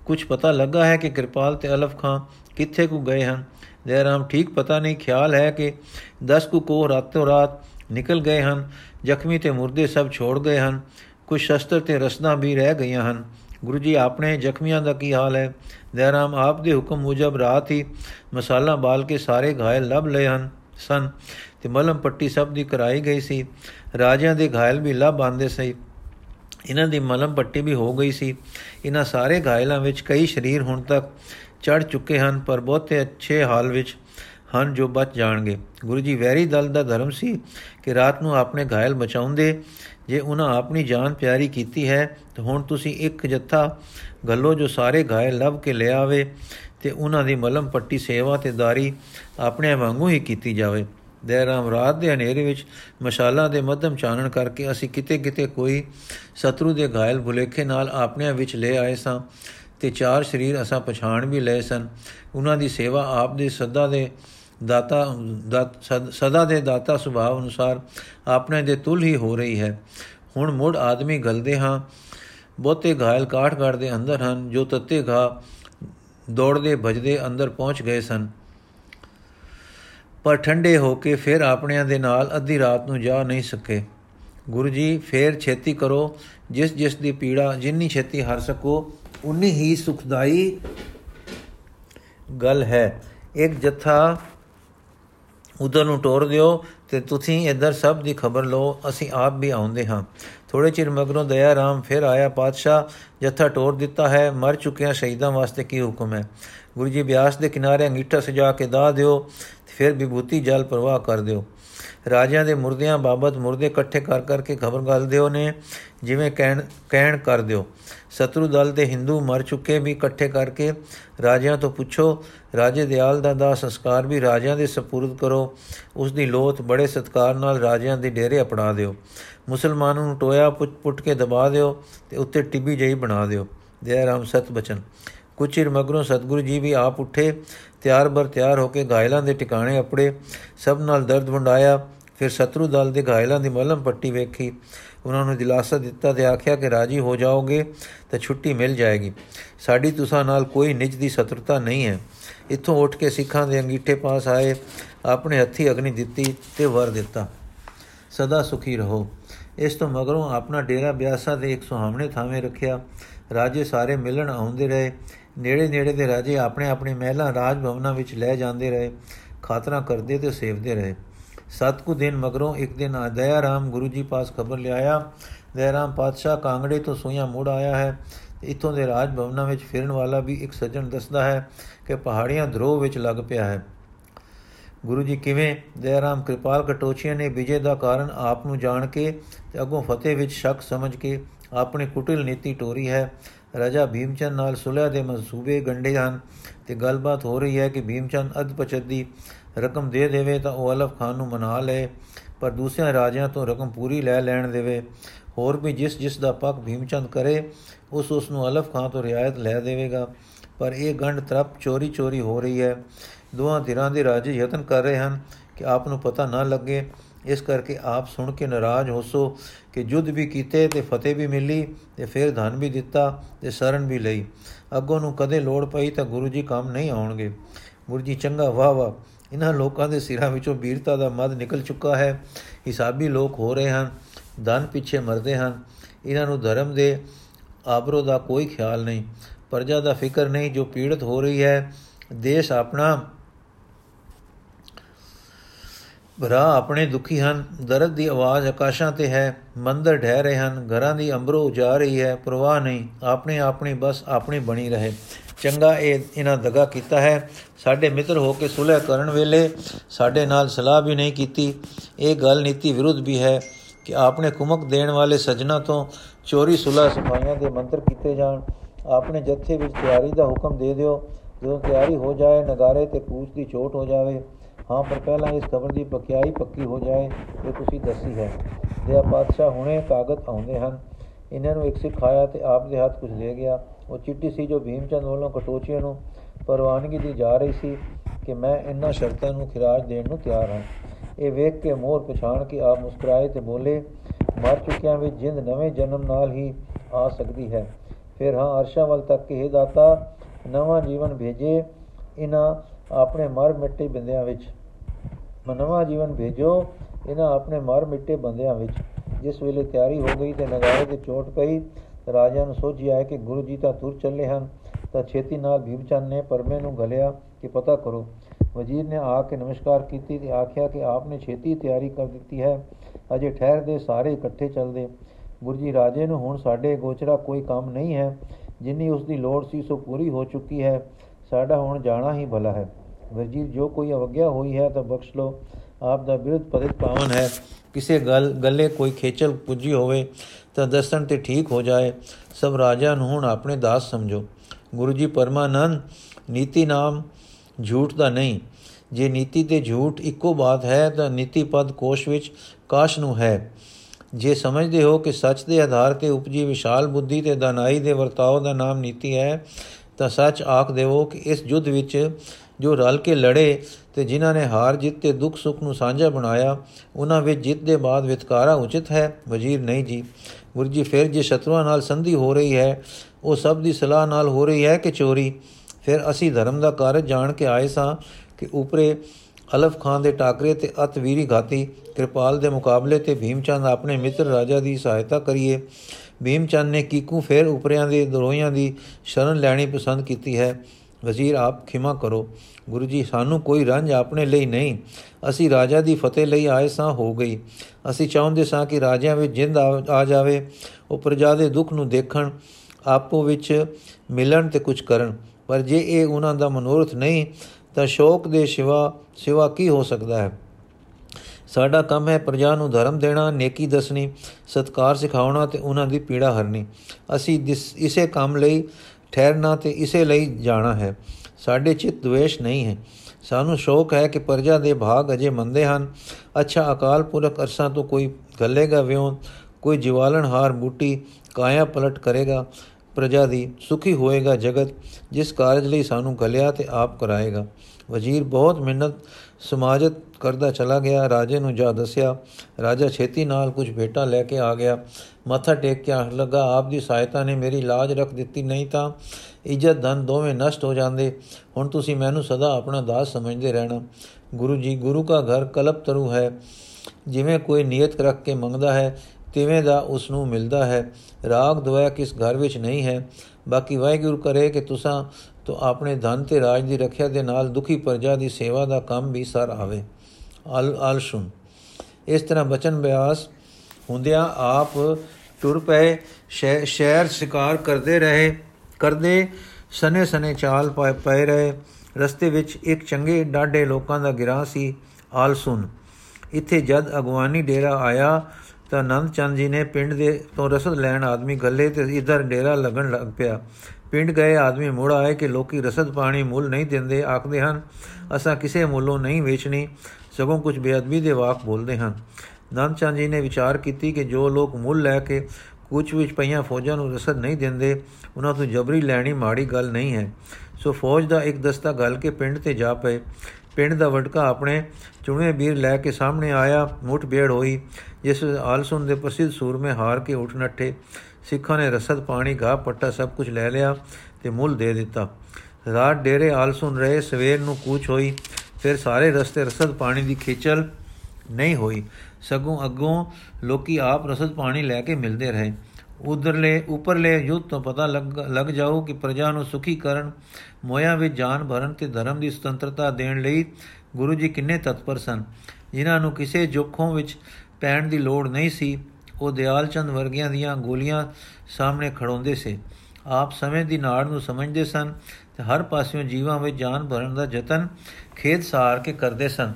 ਕੁਝ ਪਤਾ ਲੱਗਾ ਹੈ ਕਿ ਕਿਰਪਾਲ ਤੇ ਅਲਫ ਖਾਂ ਕਿੱਥੇ ਕੁ ਗਏ ਹਨ? ਜੈਰਾਮ, ਠੀਕ ਪਤਾ ਨਹੀਂ। ਖਿਆਲ ਹੈ ਕਿ 10 ਕੁ ਕੋ ਰਾਤੋਂ ਰਾਤ ਨਿਕਲ ਗਏ ਹਨ। ਜ਼ਖਮੀ ਤੇ ਮੁਰਦੇ ਸਭ ਛੋੜ ਗਏ ਹਨ। ਕੁਝ ਸ਼ਸਤਰ ਤੇ ਰਸਨਾ ਵੀ ਰਹਿ ਗਈਆਂ ਹਨ। ਗੁਰੂ ਜੀ, ਆਪਣੇ ਜ਼ਖਮੀਆਂ ਦਾ ਕੀ ਹਾਲ ਹੈ? ਜੈਰਾਮ, ਆਪ ਦੇ ਹੁਕਮ ਮੁਜਬ ਰਾਤ ਹੀ ਮਸਾਲਾ ਬਾਲ ਕੇ ਸਾਰੇ ਘਾਇਲ ਲੱਭ ਲਏ ਹਨ ਸਨ। ਤੇ ਮਲਮ ਪੱਟੀ ਸਭ ਦੀ ਕਰਾਈ ਗਈ ਸੀ। ਰਾਜਿਆਂ ਦੇ ਘਾਇਲ ਵੀ ਲੱਭ ਆਂਦੇ ਸੀ। ਇਹਨਾਂ ਦੀ ਮਲਮ ਪੱਟੀ ਵੀ ਹੋ ਗਈ ਸੀ। ਇਹਨਾਂ ਸਾਰੇ ਘਾਇਲਾਂ ਵਿੱਚ ਕਈ ਸਰੀਰ ਹੁਣ ਤੱਕ ਚੜ ਚੁੱਕੇ ਹਨ, ਪਰ ਬਹੁਤੇ ਅੱਛੇ ਹਾਲ ਵਿੱਚ ਹਨ ਜੋ ਬਚ ਜਾਣਗੇ। ਗੁਰੂ ਜੀ ਵੈਰੀ ਦਲ ਦਾ ਧਰਮ ਸੀ ਕਿ ਰਾਤ ਨੂੰ ਆਪਣੇ ਘਾਇਲ ਬਚਾਉਂਦੇ। ਜੇ ਉਹਨਾਂ ਆਪਣੀ ਜਾਨ ਪਿਆਰੀ ਕੀਤੀ ਹੈ, ਤਾਂ ਹੁਣ ਤੁਸੀਂ ਇੱਕ ਜੱਥਾ ਗੱਲੋ ਜੋ ਸਾਰੇ ਘਾਇਲ ਲੱਭ ਕੇ ਲੈ ਆਵੇ ਤੇ ਉਹਨਾਂ ਦੀ ਮਲਮ ਪੱਟੀ ਸੇਵਾ ਤੇ ਦਾਰੀ ਆਪਣੇ ਵਾਂਗੂ ਹੀ ਕੀਤੀ ਜਾਵੇ। ਦੇਰਾਮ ਰਾਤ ਦੇ ਹਨੇਰੇ ਵਿੱਚ ਮਸ਼ਾਲਾਂ ਦੇ ਮੱਧਮ ਚਾਨਣ ਕਰਕੇ ਅਸੀਂ ਕਿਤੇ-ਕਿਤੇ ਕੋਈ ਸ਼ਤਰੂ ਦੇ ਘਾਇਲ ਭੁਲੇਖੇ ਨਾਲ ਆਪਣਿਆਂ ਵਿੱਚ ਲੈ ਆਏ ਸਾਂ ਤੇ ਚਾਰ ਸਰੀਰ ਅਸਾਂ ਪਛਾਣ ਵੀ ਲਏ ਸਨ। ਉਹਨਾਂ ਦੀ ਸੇਵਾ ਆਪ ਦੇ ਸਦਾ ਦੇ ਦਾਤਾ ਸਦਾ ਦੇ ਦਾਤਾ ਸੁਭਾਅ ਅਨੁਸਾਰ ਆਪਣੇ ਦੇ ਤੁਲ ਹੀ ਹੋ ਰਹੀ ਹੈ। ਹੁਣ ਮੁੜ ਆਦਮੀ ਗਲਦੇ ਹਾਂ, ਬਹੁਤੇ ਘਾਇਲ ਕਾਠਗੜ ਦੇ ਅੰਦਰ ਹਨ, ਜੋ ਤੱਤੇ ਘਾ ਦੌੜਦੇ, ਭਜਦੇ ਅੰਦਰ ਪਹੁੰਚ ਗਏ ਸਨ। ਪਰ ਠੰਡੇ ਹੋ ਕੇ ਫਿਰ ਆਪਣਿਆਂ ਦੇ ਨਾਲ ਅੱਧੀ ਰਾਤ ਨੂੰ ਜਾ ਨਹੀਂ ਸਕੇ। ਗੁਰੂ ਜੀ, ਫੇਰ ਛੇਤੀ ਕਰੋ। ਜਿਸ ਜਿਸ ਦੀ ਪੀੜਾ, ਜਿੰਨੀ ਛੇਤੀ ਹਰ ਸਕੋ, ਉਨੀ ਹੀ ਸੁਖਦਾਈ ਗੱਲ ਹੈ। ਇੱਕ ਜਥਾ ਉਧਰ ਨੂੰ ਟੋਰ ਦਿਓ ਤੇ ਤੁਸੀਂ ਇੱਧਰ ਸਭ ਦੀ ਖਬਰ ਲਓ। ਅਸੀਂ ਆਪ ਵੀ ਆਉਂਦੇ ਹਾਂ। ਥੋੜੇ ਚਿਰ ਮਗਰੋਂ ਦਇਆ ਰਾਮ ਫਿਰ ਆਇਆ। ਪਾਤਸ਼ਾਹ, ਜਥਾ ਟੋਰ ਦਿੱਤਾ ਹੈ। ਮਰ ਚੁੱਕਿਆਂ ਸ਼ਹੀਦਾਂ ਵਾਸਤੇ ਕੀ ਹੁਕਮ ਹੈ? ਗੁਰੂ ਜੀ, ਬਿਆਸ ਦੇ ਕਿਨਾਰੇ ਅੰਗੀਠਾ ਸਜਾ ਕੇ ਦਾ ਦਿਓ। ਫਿਰ ਵਿਭੂਤੀ ਜਲ ਪ੍ਰਵਾਹ ਕਰ ਦਿਓ। ਰਾਜਿਆਂ ਦੇ ਮੁਰਦਿਆਂ ਬਾਬਤ ਮੁਰਦੇ ਇਕੱਠੇ ਕਰ ਕਰਕੇ ਖਬਰ ਗੱਲ ਦਿਓ ਨੇ, ਜਿਵੇਂ ਕਹਿਣ ਕਹਿਣ ਕਰ ਦਿਓ। ਸ਼ਤਰੂ ਦਲ ਦੇ ਹਿੰਦੂ ਮਰ ਚੁੱਕੇ ਵੀ ਇਕੱਠੇ ਕਰਕੇ ਰਾਜਿਆਂ ਤੋਂ ਪੁੱਛੋ, ਰਾਜੇ ਦਿਆਲ ਦਾ ਦਾ ਸੰਸਕਾਰ ਵੀ ਰਾਜਿਆਂ ਦੇ ਸਪੁਰਦ ਕਰੋ। ਉਸ ਦੀ ਲੋਥ ਬੜੇ ਸਤਕਾਰ ਨਾਲ ਰਾਜਿਆਂ ਦੇ ਡੇਰੇ ਅਪਣਾ ਦਿਓ। ਮੁਸਲਮਾਨਾਂ ਨੂੰ ਟੋਇਆ ਪੁੱਟ ਕੇ ਦਬਾ ਦਿਓ ਤੇ ਉੱਤੇ ਟਿੱਬੀ ਜਈ ਬਣਾ ਦਿਓ। ਜੈ ਰਾਮ, ਸਤ ਬਚਨ। ਕੁਛ ਚਿਰ ਮਗਰੋਂ ਸਤਗੁਰੂ ਜੀ ਵੀ ਆਪ ਉੱਠੇ, ਤਿਆਰ ਬਰ ਤਿਆਰ ਹੋ ਕੇ ਗਾਇਲਾਂ ਦੇ ਟਿਕਾਣੇ ਆਪਣੇ ਸਭ ਨਾਲ ਦਰਦ ਵੰਡਾਇਆ। ਫਿਰ ਸ਼ਤਰੂ ਦਲ ਦੇ ਘਾਇਲਾਂ ਦੀ ਮਲਮ ਪੱਟੀ ਵੇਖੀ। ਉਹਨਾਂ ਨੂੰ ਦਿਲਾਸਾ ਦਿੱਤਾ ਤੇ ਆਖਿਆ ਕਿ ਰਾਜੀ ਹੋ ਜਾਓਗੇ ਤਾਂ ਛੁੱਟੀ ਮਿਲ ਜਾਏਗੀ। ਸਾਡੀ ਤੁਸਾਂ ਨਾਲ ਕੋਈ ਨਿਜ ਦੀ ਸ਼ਤਰੂਤਾ ਨਹੀਂ ਹੈ। ਇੱਥੋਂ ਉੱਠ ਕੇ ਸਿੱਖਾਂ ਦੇ ਅੰਗੀਠੇ ਪਾਸ ਆਏ, ਆਪਣੇ ਹੱਥੀ ਅਗਨੀ ਦਿੱਤੀ ਤੇ ਵਰ ਦਿੱਤਾ। ਸਦਾ ਸੁਖੀ ਰਹੋ। ਇਸ ਤੋਂ ਮਗਰੋਂ ਆਪਣਾ ਡੇਰਾ ਬਿਆਸਾ ਦੇ ਇੱਕ ਸੁਹਾਵਣੇ ਥਾਵੇਂ ਰੱਖਿਆ। ਰਾਜੇ ਸਾਰੇ ਮਿਲਣ ਆਉਂਦੇ ਰਹੇ। ਨੇੜੇ ਨੇੜੇ ਦੇ ਰਾਜੇ ਆਪਣੇ ਆਪਣੇ ਮਹਿਲਾਂ ਰਾਜ ਭਵਨਾਂ ਵਿੱਚ ਲੈ ਜਾਂਦੇ ਰਹੇ, ਖਾਤਰਾ ਕਰਦੇ ਤੇ ਸੇਵਦੇ ਰਹੇ। ਸਤ ਕੁ ਦਿਨ ਮਗਰੋਂ ਇੱਕ ਦਿਨ ਦਇਆ ਰਾਮ ਗੁਰੂ ਜੀ ਪਾਸ ਖਬਰ ਲਿਆਇਆ ਦਇਆ ਰਾਮ ਪਾਤਸ਼ਾਹ, ਕਾਂਗੜੇ ਤੋਂ ਸੋਇਆ ਮੁੜ ਆਇਆ ਹੈ। ਇਥੋਂ ਦੇ ਰਾਜ ਭਵਨਾਂ ਵਿੱਚ ਫਿਰਨ ਵਾਲਾ ਵੀ ਇੱਕ ਸੱਜਣ ਦੱਸਦਾ ਹੈ ਕਿ ਪਹਾੜੀਆਂ ਧਰੋ ਵਿੱਚ ਲੱਗ ਪਿਆ ਹੈ। ਗੁਰੂ ਜੀ ਕਿਵੇਂ? ਦਇਆਰਾਮ ਕਿਰਪਾਲ ਕਟੋਚੀਆਂ ਨੇ ਵਿਜੇ ਦਾ ਕਾਰਨ ਆਪ ਨੂੰ ਜਾਣ ਕੇ ਤੇ ਅਗੋਂ ਫਤਿਹ ਵਿੱਚ ਸ਼ੱਕ ਸਮਝ ਕੇ ਆਪਣੀ ਕੁਟਿਲ ਨੀਤੀ ਟੋਰੀ ਹੈ। ਰਾਜਾ ਭੀਮਚੰਦ ਨਾਲ ਸੁਲਹ ਦੇ ਮਨਸੂਬੇ ਗੰਡੇ ਹਨ ਤੇ ਗੱਲਬਾਤ ਹੋ ਰਹੀ ਹੈ ਕਿ ਭੀਮਚੰਦ ਅਧਪਚਦੀ ਰਕਮ ਦੇ ਦੇਵੇ ਤਾਂ ਉਹ ਅਲਫ ਖਾਨ ਨੂੰ ਮਨਾ ਲਏ ਪਰ ਦੂਸਰੇ ਰਾਜਿਆਂ ਤੋਂ ਰਕਮ ਪੂਰੀ ਲੈ ਲੈਣ ਦੇਵੇ। ਹੋਰ ਵੀ ਜਿਸ ਜਿਸ ਦਾ ਪੱਕ ਭੀਮਚੰਦ ਕਰੇ, ਉਸ ਉਸ ਨੂੰ ਅਲਫ ਖਾਨ ਤੋਂ ਰਿਆਇਤ ਲੈ ਦੇਵੇਗਾ। ਪਰ ਇਹ ਗੰਢ ਤਰਪ ਚੋਰੀ ਚੋਰੀ ਹੋ ਰਹੀ ਹੈ। ਦੋਹਾਂ ਧਿਰਾਂ ਦੇ ਰਾਜੇ ਯਤਨ ਕਰ ਰਹੇ ਹਨ ਕਿ ਆਪ ਨੂੰ ਪਤਾ ਨਾ ਲੱਗੇ ਇਸ ਕਰਕੇ ਆਪ ਸੁਣ ਕੇ ਨਾਰਾਜ਼ ਹੋਸੋ ਕਿ ਜੁੱਧ ਵੀ ਕੀਤੇ ਤੇ ਫਤਿਹ ਵੀ ਮਿਲੀ ਤੇ ਫਿਰ ਧਨ ਵੀ ਦਿੱਤਾ ਤੇ ਸ਼ਰਨ ਵੀ ਲਈ। ਅੱਗੋਂ ਨੂੰ ਕਦੇ ਲੋੜ ਪਈ ਤਾਂ ਗੁਰੂ ਜੀ ਕੰਮ ਨਹੀਂ ਆਉਣਗੇ। ਗੁਰੂ ਜੀ ਚੰਗਾ, ਵਾਹ ਵਾਹ। ਇਹਨਾਂ ਲੋਕਾਂ ਦੇ ਸਿਰਾਂ ਵਿੱਚੋਂ ਵੀਰਤਾ ਦਾ ਮਦ ਨਿਕਲ ਚੁੱਕਾ ਹੈ। ਹਿਸਾਬੀ ਲੋਕ ਹੋ ਰਹੇ ਹਨ, ਧਨ ਪਿੱਛੇ ਮਰਦੇ ਹਨ। ਇਹਨਾਂ ਨੂੰ ਧਰਮ ਦੇ ਆਬਰੋ ਦਾ ਕੋਈ ਖਿਆਲ ਨਹੀਂ। ਪਰਜਾ ਦਾ ਫਿਕਰ ਨਹੀਂ ਜੋ ਪੀੜਤ ਹੋ ਰਹੀ ਹੈ। ਦੇਸ਼ ਆਪਣਾ ਭਰਾ ਆਪਣੇ ਦੁਖੀ ਹਨ। ਦਰਦ ਦੀ ਆਵਾਜ਼ ਆਕਾਸ਼ਾਂ ਤੇ ਹੈ। ਮੰਦਰ ਢਹਿ ਰਹੇ ਹਨ। ਘਰਾਂ ਦੀ ਅੰਬਰੋ ਜਾ ਰਹੀ ਹੈ। ਪ੍ਰਵਾਹ ਨਹੀਂ। ਆਪਣੇ ਆਪਣੀ ਬਸ ਆਪਣੀ ਬਣੀ ਰਹੇ। ਚੰਗਾ ਇਹ ਇਹਨਾਂ ਦਗਾ ਕੀਤਾ ਹੈ। ਸਾਡੇ ਮਿੱਤਰ ਹੋ ਕੇ ਸੁਲਹ ਕਰਨ ਵੇਲੇ ਸਾਡੇ ਨਾਲ ਸਲਾਹ ਵੀ ਨਹੀਂ ਕੀਤੀ। ਇਹ ਗੱਲ ਨੀਤੀ ਵਿਰੁੱਧ ਵੀ ਹੈ ਕਿ ਆਪਣੇ ਕੁਮਕ ਦੇਣ ਵਾਲੇ ਸਜਣਾ ਤੋਂ ਚੋਰੀ ਸੁਲਹ ਸਫਾਈਆਂ ਦੇ ਮੰਤਰ ਕੀਤੇ ਜਾਣ। ਆਪਣੇ ਜੱਥੇ ਵਿੱਚ ਤਿਆਰੀ ਦਾ ਹੁਕਮ ਦੇ ਦਿਓ। ਜਦੋਂ ਤਿਆਰੀ ਹੋ ਜਾਏ, ਨਗਾਰੇ ਤੇ ਕੂਚ ਦੀ ਚੋਟ ਹੋ ਜਾਵੇ। ਹਾਂ, ਪਰ ਪਹਿਲਾਂ ਇਸ ਖਬਰ ਦੀ ਪਕਿਆਈ ਪੱਕੀ ਹੋ ਜਾਏ ਇਹ ਤੁਸੀਂ ਦੱਸੀ ਹੈ। ਦੇ ਪਾਤਸ਼ਾਹ ਹੁਣੇ ਕਾਗਜ਼ ਆਉਂਦੇ ਹਨ। ਇਹਨਾਂ ਨੂੰ ਇੱਕ ਸਿੱਖ ਆਇਆ ਤੇ ਆਪ ਦੇ ਹੱਥ ਕੁਝ ਲੈ ਗਿਆ। ਉਹ ਚਿੱਠੀ ਸੀ ਜੋ ਭੀਮਚੰਦ ਵੱਲੋਂ ਕਟੋਚੀਆਂ ਨੂੰ ਪਰਵਾਨਗੀ ਦੀ ਜਾ ਰਹੀ ਸੀ ਕਿ ਮੈਂ ਇਹਨਾਂ ਸ਼ਰਤਾਂ ਨੂੰ ਖਿਰਾਜ ਦੇਣ ਨੂੰ ਤਿਆਰ ਹਾਂ। ਇਹ ਵੇਖ ਕੇ ਮੋਰ ਪਛਾਣ ਕੇ ਆਪ ਮੁਸਕਰਾਏ ਤੇ ਬੋਲੇ, ਮਰ ਚੁੱਕਿਆਂ ਵਿੱਚ ਜਿੰਦ ਨਵੇਂ ਜਨਮ ਨਾਲ ਹੀ ਆ ਸਕਦੀ ਹੈ। ਫਿਰ ਹਾਂ, ਅਰਸ਼ਾਂ ਵੱਲ ਤੱਕ ਇਹ ਦਾਤਾ ਨਵਾਂ ਜੀਵਨ ਭੇਜੇ। ਇਹਨਾਂ ਆਪਣੇ ਮਰ ਮਿੱਟੇ ਬੰਦਿਆਂ ਵਿੱਚ। ਨਵਾਂ ਜੀਵਨ ਭੇਜੋ, ਇਹਨਾਂ ਆਪਣੇ ਮਰ ਮਿੱਟੇ ਬੰਦਿਆਂ ਵਿੱਚ। ਜਿਸ ਵੇਲੇ ਤਿਆਰੀ ਹੋ ਗਈ ਤੇ ਨਗਾਰੇ ਤੇ ਚੋਟ ਪਈ ਰਾਜਾ ਨੂੰ ਸੋਚੀ ਆਇਆ ਕਿ ਗੁਰੂ ਜੀ ਤਾਂ ਤੁਰ ਚੱਲੇ ਹਨ, ਤਾਂ ਛੇਤੀ ਨਾਲ ਭੀਮਚੰਦ ਨੇ ਪਰਮੇ ਨੂੰ ਗਲਿਆ ਕਿ ਪਤਾ ਕਰੋ। ਵਜ਼ੀਰ ਨੇ ਆ ਕੇ ਨਮਸਕਾਰ ਕੀਤੀ ਤੇ ਆਖਿਆ ਕਿ ਆਪਨੇ ਛੇਤੀ ਤਿਆਰੀ ਕਰ ਦਿੱਤੀ ਹੈ। ਅਜੇ ਠਹਿਰਦੇ ਸਾਰੇ ਇਕੱਠੇ ਚੱਲਦੇ। ਗੁਰੂ ਜੀ ਰਾਜੇ ਨੂੰ ਹੁਣ ਸਾਡੇ ਗੋਚਰਾ ਕੋਈ ਕੰਮ ਨਹੀਂ ਹੈ। ਜਿੰਨੀ ਉਸ ਦੀ ਲੋੜ ਸੀ, ਸੋ ਪੂਰੀ ਹੋ ਚੁੱਕੀ ਹੈ। ਸਾਡਾ ਹੁਣ ਜਾਣਾ ਹੀ ਭਲਾ ਹੈ। ਵਜ਼ੀਰ ਜੋ ਕੋਈ ਅਵਗਿਆ ਹੋਈ ਹੈ ਤਾਂ ਬਖਸ਼ ਲੋ ਆਪ ਦਾ ਬਿਰਧ ਪਦਿਤ ਪਾਵਨ ਹੈ। ਕਿਸੇ ਗੱਲ, ਗੱਲੇ ਕੋਈ ਖੇਚਲ ਪੁੱਜੀ ਹੋਵੇ ਤਾਂ ਦੱਸਣ ਤੇ ਠੀਕ ਹੋ ਜਾਏ। ਸਭ ਰਾਜਾ ਨੂੰ ਹੁਣ ਆਪਣੇ ਦਾਸ ਸਮਝੋ। ਗੁਰੂ ਜੀ ਪਰਮਾਨੰਦ, ਨੀਤੀ ਨਾਮ ਝੂਠ ਦਾ ਨਹੀਂ। ਜੇ ਨੀਤੀ ਤੇ ਝੂਠ ਇੱਕੋ ਬਾਤ ਹੈ ਤਾਂ ਨੀਤੀ ਪਦ ਕੋਸ਼ ਵਿੱਚ ਕਾਸ਼ ਨੂੰ ਹੈ। ਜੇ ਸਮਝਦੇ ਹੋ ਕਿ ਸੱਚ ਦੇ ਆਧਾਰ ਤੇ ਉਪਜੀ ਵਿਸ਼ਾਲ ਬੁੱਧੀ ਤੇ ਦਾਨਾਈ ਦੇ ਵਰਤਾਓ ਦਾ ਨਾਮ ਨੀਤੀ ਹੈ ਤਾਂ ਸੱਚ ਆਖ ਦੇਵੋ ਕਿ ਇਸ ਯੁੱਧ ਵਿੱਚ ਜੋ ਰਲ ਕੇ ਲੜੇ ਤੇ ਜਿਨ੍ਹਾਂ ਨੇ ਹਾਰ ਜਿੱਤ ਤੇ ਦੁੱਖ ਸੁੱਖ ਨੂੰ ਸਾਂਝਾ ਬਣਾਇਆ, ਉਹਨਾਂ ਵਿੱਚ ਜਿੱਤ ਦੇ ਬਾਅਦ ਵਿਤਕਾਰਾ ਉਚਿਤ ਹੈ। ਵਜ਼ੀਰ ਨਹੀਂ ਜੀ, ਗੁਰੂ ਜੀ, ਫਿਰ ਜੇ ਸ਼ਤਰੂਆਂ ਨਾਲ ਸੰਧੀ ਹੋ ਰਹੀ ਹੈ, ਉਹ ਸਭ ਦੀ ਸਲਾਹ ਨਾਲ ਹੋ ਰਹੀ ਹੈ ਕਿ ਚੋਰੀ? ਫਿਰ ਅਸੀਂ ਧਰਮ ਦਾ ਕਾਰਜ ਜਾਣ ਕੇ ਆਏ ਸਾਂ ਕਿ ਉਪਰੇ ਅਲਫ ਖਾਨ ਦੇ ਟਾਕਰੇ ਤੇ ਅਤ ਵੀਰੀ ਘਾਤੀ, ਕਿਰਪਾਲ ਦੇ ਮੁਕਾਬਲੇ ਤੇ ਭੀਮਚੰਦ ਆਪਣੇ ਮਿੱਤਰ ਰਾਜਾ ਦੀ ਸਹਾਇਤਾ ਕਰੀਏ। ਭੀਮਚੰਦ ਨੇ ਕੀਕੂ ਫੇਰ ਉਪਰਿਆਂ ਦੇ, ਦਰੋਹੀਆਂ ਦੀ ਸ਼ਰਨ ਲੈਣੀ ਪਸੰਦ ਕੀਤੀ ਹੈ। ਵਜ਼ੀਰ ਆਪ ਖਿਮਾ ਕਰੋ, ਗੁਰੂ ਜੀ, ਸਾਨੂੰ ਕੋਈ ਰੰਜ ਆਪਣੇ ਲਈ ਨਹੀਂ। ਅਸੀਂ ਰਾਜਾ ਦੀ ਫਤਿਹ ਲਈ ਆਏ ਸਾਂ, ਹੋ ਗਈ। ਅਸੀਂ ਚਾਹੁੰਦੇ ਸਾਂ ਕਿ ਰਾਜਿਆਂ ਵਿੱਚ ਜਿੰਦ ਆ ਜਾਵੇ। ਉਹ ਪ੍ਰਜਾ ਦੇ ਦੁੱਖ ਨੂੰ ਦੇਖਣ, ਆਪੋ ਵਿੱਚ ਮਿਲਣ ਤੇ ਕੁਝ ਕਰਨ। ਪਰ ਜੇ ਇਹ ਉਹਨਾਂ ਦਾ ਮਨੋਰਥ ਨਹੀਂ, ਤਾਂ ਸ਼ੋਕ ਦੇ ਸਿਵਾ ਸਿਵਾ ਕੀ ਹੋ ਸਕਦਾ ਹੈ? ਸਾਡਾ ਕੰਮ ਹੈ ਪ੍ਰਜਾ ਨੂੰ ਧਰਮ ਦੇਣਾ, ਨੇਕੀ ਦੱਸਣੀ, ਸਤਕਾਰ ਸਿਖਾਉਣਾ ਤੇ ਉਹਨਾਂ ਦੀ ਪੀੜਾ ਹਰਨੀ। ਅਸੀਂ ਇਸੇ ਕੰਮ ਲਈ ਠਹਿਰਨਾ ਤੇ ਇਸੇ ਲਈ ਜਾਣਾ ਹੈ। ਸਾਡੇ ਚਿੱਤ ਦੁਵੇਸ਼ ਨਹੀਂ ਹੈ। ਸਾਨੂੰ ਸ਼ੌਕ ਹੈ ਕਿ ਪ੍ਰਜਾ ਦੇ ਭਾਗ ਅਜੇ ਮੰਦੇ ਹਨ। ਅੱਛਾ, ਅਕਾਲ ਪੁਰਖ ਅਰਸਾਂ ਤੋਂ ਕੋਈ ਗੱਲੇਗਾ ਵਿਉਂ, ਕੋਈ ਜਿਵਾਲਣ ਹਾਰ ਬੂਟੀ ਕਾਇਆ ਪਲਟ ਕਰੇਗਾ। ਪ੍ਰਜਾ ਦੀ ਸੁਖੀ ਹੋਏਗਾ ਜਗਤ, ਜਿਸ ਕਾਰਜ ਲਈ ਸਾਨੂੰ ਗਲਿਆ ਤੇ ਆਪ ਕਰਾਏਗਾ। ਵਜ਼ੀਰ ਬਹੁਤ ਮਿਹਨਤ ਸਮਾਜਤ ਕਰਦਾ ਚਲਾ ਗਿਆ, ਰਾਜੇ ਨੂੰ ਜਾ ਦੱਸਿਆ, ਰਾਜਾ ਛੇਤੀ ਨਾਲ ਕੁਝ ਭੇਟਾ ਲੈ ਕੇ ਆ ਗਿਆ। ਮੱਥਾ ਟੇਕ ਕੇ ਲੱਗਾ, ਆਪ ਦੀ ਸਹਾਇਤਾ ਨੇ ਮੇਰੀ ਲਾਜ ਰੱਖ ਦਿੱਤੀ, ਨਹੀਂ ਤਾਂ ਇੱਜ਼ਤ, ਧਨ ਦੋਵੇਂ ਨਸ਼ਟ ਹੋ ਜਾਂਦੇ। ਹੁਣ ਤੁਸੀਂ ਮੈਨੂੰ ਸਦਾ ਆਪਣਾ ਦਾਸ ਸਮਝਦੇ ਰਹਿਣਾ। ਗੁਰੂ ਜੀ, ਗੁਰੂ ਦਾ ਘਰ ਕਲਪ ਤਰੂ ਹੈ, ਜਿਵੇਂ ਕੋਈ ਨੀਅਤ ਰੱਖ ਕੇ ਮੰਗਦਾ ਹੈ, ਤਿਵੇਂ ਦਾ ਉਸ ਨੂੰ ਮਿਲਦਾ ਹੈ। ਰਾਗ ਦਵਾਇਆ ਕਿਸ ਘਰ ਵਿੱਚ ਨਹੀਂ ਹੈ। ਬਾਕੀ ਵਾਹਿਗੁਰੂ ਕਰੇ ਕਿ ਤੁਸੀਂ ਤੋ ਆਪਣੇ ਧਨ ਤੇ ਰਾਜ ਦੀ ਰੱਖਿਆ ਦੇ ਨਾਲ ਦੁਖੀ ਪ੍ਰਜਾ ਦੀ ਸੇਵਾ ਦਾ ਕੰਮ ਵੀ ਸਰ ਆਵੇ। ਆਲ ਆਲ ਸੁਣ। ਇਸ ਤਰ੍ਹਾਂ ਬਚਨ ਬਿਆਸ ਹੁੰਦਿਆਂ ਆਪ ਟੁਰ ਪਏ ਸ਼ਹਿਰ ਸ਼ਿਕਾਰ ਕਰਦੇ ਰਹੇ, ਕਰਦੇ ਸਨੇ ਸਨੇ ਚਾਲ ਪਏ ਰਹੇ। ਰਸਤੇ ਵਿੱਚ ਇੱਕ ਚੰਗੇ ਡਾਡੇ ਲੋਕਾਂ ਦਾ ਗਿਰਾ ਸੀ। ਆਲ ਸੁਣ। ਇੱਥੇ ਜਦ ਅਗਵਾਨੀ ਡੇਰਾ ਆਇਆ ਤਾਂ ਨੰਦ ਚੰਦ ਜੀ ਨੇ ਪਿੰਡ ਦੇ ਤੋਂ ਰਸਦ ਲੈਣ ਆਦਮੀ ਗੱਲੇ ਤੇ ਇਧਰ ਡੇਰਾ ਲੱਗਣ ਲੱਗ ਪਿਆ। ਪਿੰਡ ਗਏ, ਆਦਮੀ ਮੁੜ ਆਏ ਕਿ ਲੋਕੀ ਰਸਦ ਪਾਣੀ ਮੁੱਲ ਨਹੀਂ ਦਿੰਦੇ, ਆਖਦੇ ਹਨ, ਅਸਾਂ ਕਿਸੇ ਮੁੱਲੋਂ ਨਹੀਂ ਵੇਚਣੀ। ਸਗੋਂ ਕੁਝ ਬੇਅਦਬੀ ਦੇ ਵਾਕ ਬੋਲਦੇ ਹਨ। ਨੰਦ ਚੰਦ ਜੀ ਨੇ ਵਿਚਾਰ ਕੀਤੀ ਕਿ ਜੋ ਲੋਕ ਮੁੱਲ ਲੈ ਕੇ ਕੁਝ ਵਿੱਚ ਪਈਆਂ ਫੌਜਾਂ ਨੂੰ ਰਸਦ ਨਹੀਂ ਦਿੰਦੇ, ਉਹਨਾਂ ਤੋਂ ਜਬਰੀ ਲੈਣੀ ਮਾੜੀ ਗੱਲ ਨਹੀਂ ਹੈ। ਸੋ ਫੌਜ ਦਾ ਇੱਕ ਦਸਤਾ ਗੱਲ ਕੇ ਪਿੰਡ ਤੇ ਜਾ ਪਏ। ਪਿੰਡ ਦਾ ਵਟਕਾ ਆਪਣੇ ਚੁਣੇ ਵੀਰ ਲੈ ਕੇ ਸਾਹਮਣੇ ਆਇਆ, ਮੁੱਠ ਬੇੜ ਹੋਈ, ਜਿਸ ਆਲਸੁਨ ਦੇ ਪ੍ਰਸਿੱਧ ਸੂਰਮੇ ਹਾਰ ਕੇ ਉੱਠ ਨੱਠੇ। ਸਿੱਖਾਂ ਨੇ ਰਸਦ ਪਾਣੀ ਘਾ ਪੱਟਾ ਸਭ ਕੁਝ ਲੈ ਲਿਆ ਤੇ ਮੁੱਲ ਦੇ ਦਿੱਤਾ। ਰਾਤ ਡੇਰੇ ਆਲਸੁਨ ਰਹੇ, ਸਵੇਰ ਨੂੰ ਕੂਚ ਹੋਈ, ਫਿਰ ਸਾਰੇ ਰਸਤੇ ਰਸਦ ਪਾਣੀ ਦੀ ਖੇਚਲ ਨਹੀਂ ਹੋਈ। ਸਗੋਂ ਅੱਗੋਂ ਲੋਕੀ ਆਪ ਰਸਦ ਪਾਣੀ ਲੈ ਕੇ ਮਿਲਦੇ ਰਹੇ। ਉਧਰਲੇ, ਉੱਪਰਲੇ ਯੁੱਧ ਤੋਂ ਪਤਾ ਲੱਗ ਲੱਗ ਜਾਓ ਕਿ ਪ੍ਰਜਾ ਨੂੰ ਸੁਖੀ ਕਰਨ, ਮੋਇਆ ਵਿੱਚ ਜਾਨ ਭਰਨ ਤੇ ਧਰਮ ਦੀ ਸੁਤੰਤਰਤਾ ਦੇਣ ਲਈ ਗੁਰੂ ਜੀ ਕਿੰਨੇ ਤਤਪਰ ਸਨ। ਜਿਨ੍ਹਾਂ ਨੂੰ ਕਿਸੇ ਜੋਖੋਂ ਵਿੱਚ ਪੈਣ ਦੀ ਲੋੜ ਨਹੀਂ ਸੀ। ਉਹ ਦਿਆਲ ਚੰਦ ਵਰਗਿਆਂ ਦੀਆਂ ਗੋਲੀਆਂ ਸਾਹਮਣੇ ਖੜੋਂਦੇ ਸੇ। ਆਪ ਸਮੇਂ ਦੀ ਨਾੜ ਨੂੰ ਸਮਝਦੇ ਸਨ ਤੇ ਹਰ ਪਾਸਿਓਂ ਜੀਵਾਂ ਵਿੱਚ ਜਾਨ ਭਰਨ ਦਾ ਯਤਨ ਖੇਦ ਸਾਰ ਕੇ ਕਰਦੇ ਸਨ।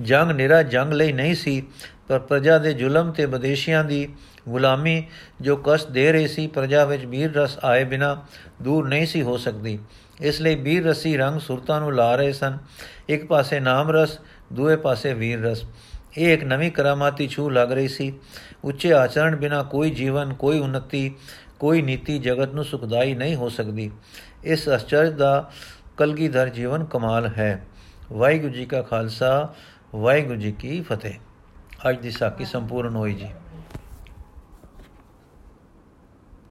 ਜੰਗ ਨਿਰਾ ਜੰਗ ਲਈ ਨਹੀਂ ਸੀ, ਪਰ ਪ੍ਰਜਾ ਦੇ ਜ਼ੁਲਮ ਤੇ ਬਦੇਸ਼ੀਆਂ ਦੀ ਗੁਲਾਮੀ ਜੋ ਕਸ਼ਟ ਦੇ ਰਹੀ ਸੀ, ਪ੍ਰਜਾ ਵਿੱਚ ਵੀਰ ਰਸ ਆਏ ਬਿਨਾ ਦੂਰ ਨਹੀਂ ਸੀ ਹੋ ਸਕਦੀ। ਇਸ ਲਈ ਵੀਰ ਰਸੀ ਰੰਗ ਸੁਰਤਾਂ ਨੂੰ ਲਾ ਰਹੇ ਸਨ। ਇੱਕ ਪਾਸੇ ਨਾਮ ਰਸ, ਦੂਏ ਪਾਸੇ ਵੀਰ ਰਸ। ਇਹ ਇੱਕ ਨਵੀਂ ਕਰਾਮਾਤੀ ਛੂ ਲੱਗ ਰਹੀ ਸੀ। ਉੱਚੇ ਆਚਰਣ ਬਿਨਾ ਕੋਈ ਜੀਵਨ, ਕੋਈ ਉન્નਤੀ ਕੋਈ ਨੀਤੀ ਜਗਤ ਨੂੰ ਸੁਖਦਾਈ ਨਹੀਂ ਹੋ ਸਕਦੀ। ਇਸ ਅਚਰਜ ਦਾ ਕਲਗੀਧਰ ਜੀਵਨ ਕਮਾਲ ਹੈ। ਵਾਹਿਗੁਰੂ ਜੀ ਕਾ ਖਾਲਸਾ, ਵਾਹਿਗੁਰੂ ਜੀ ਕੀ ਫਤਿਹ। ਅੱਜ ਦੀ ਸਾਖੀ ਸੰਪੂਰਨ ਹੋਈ ਜੀ।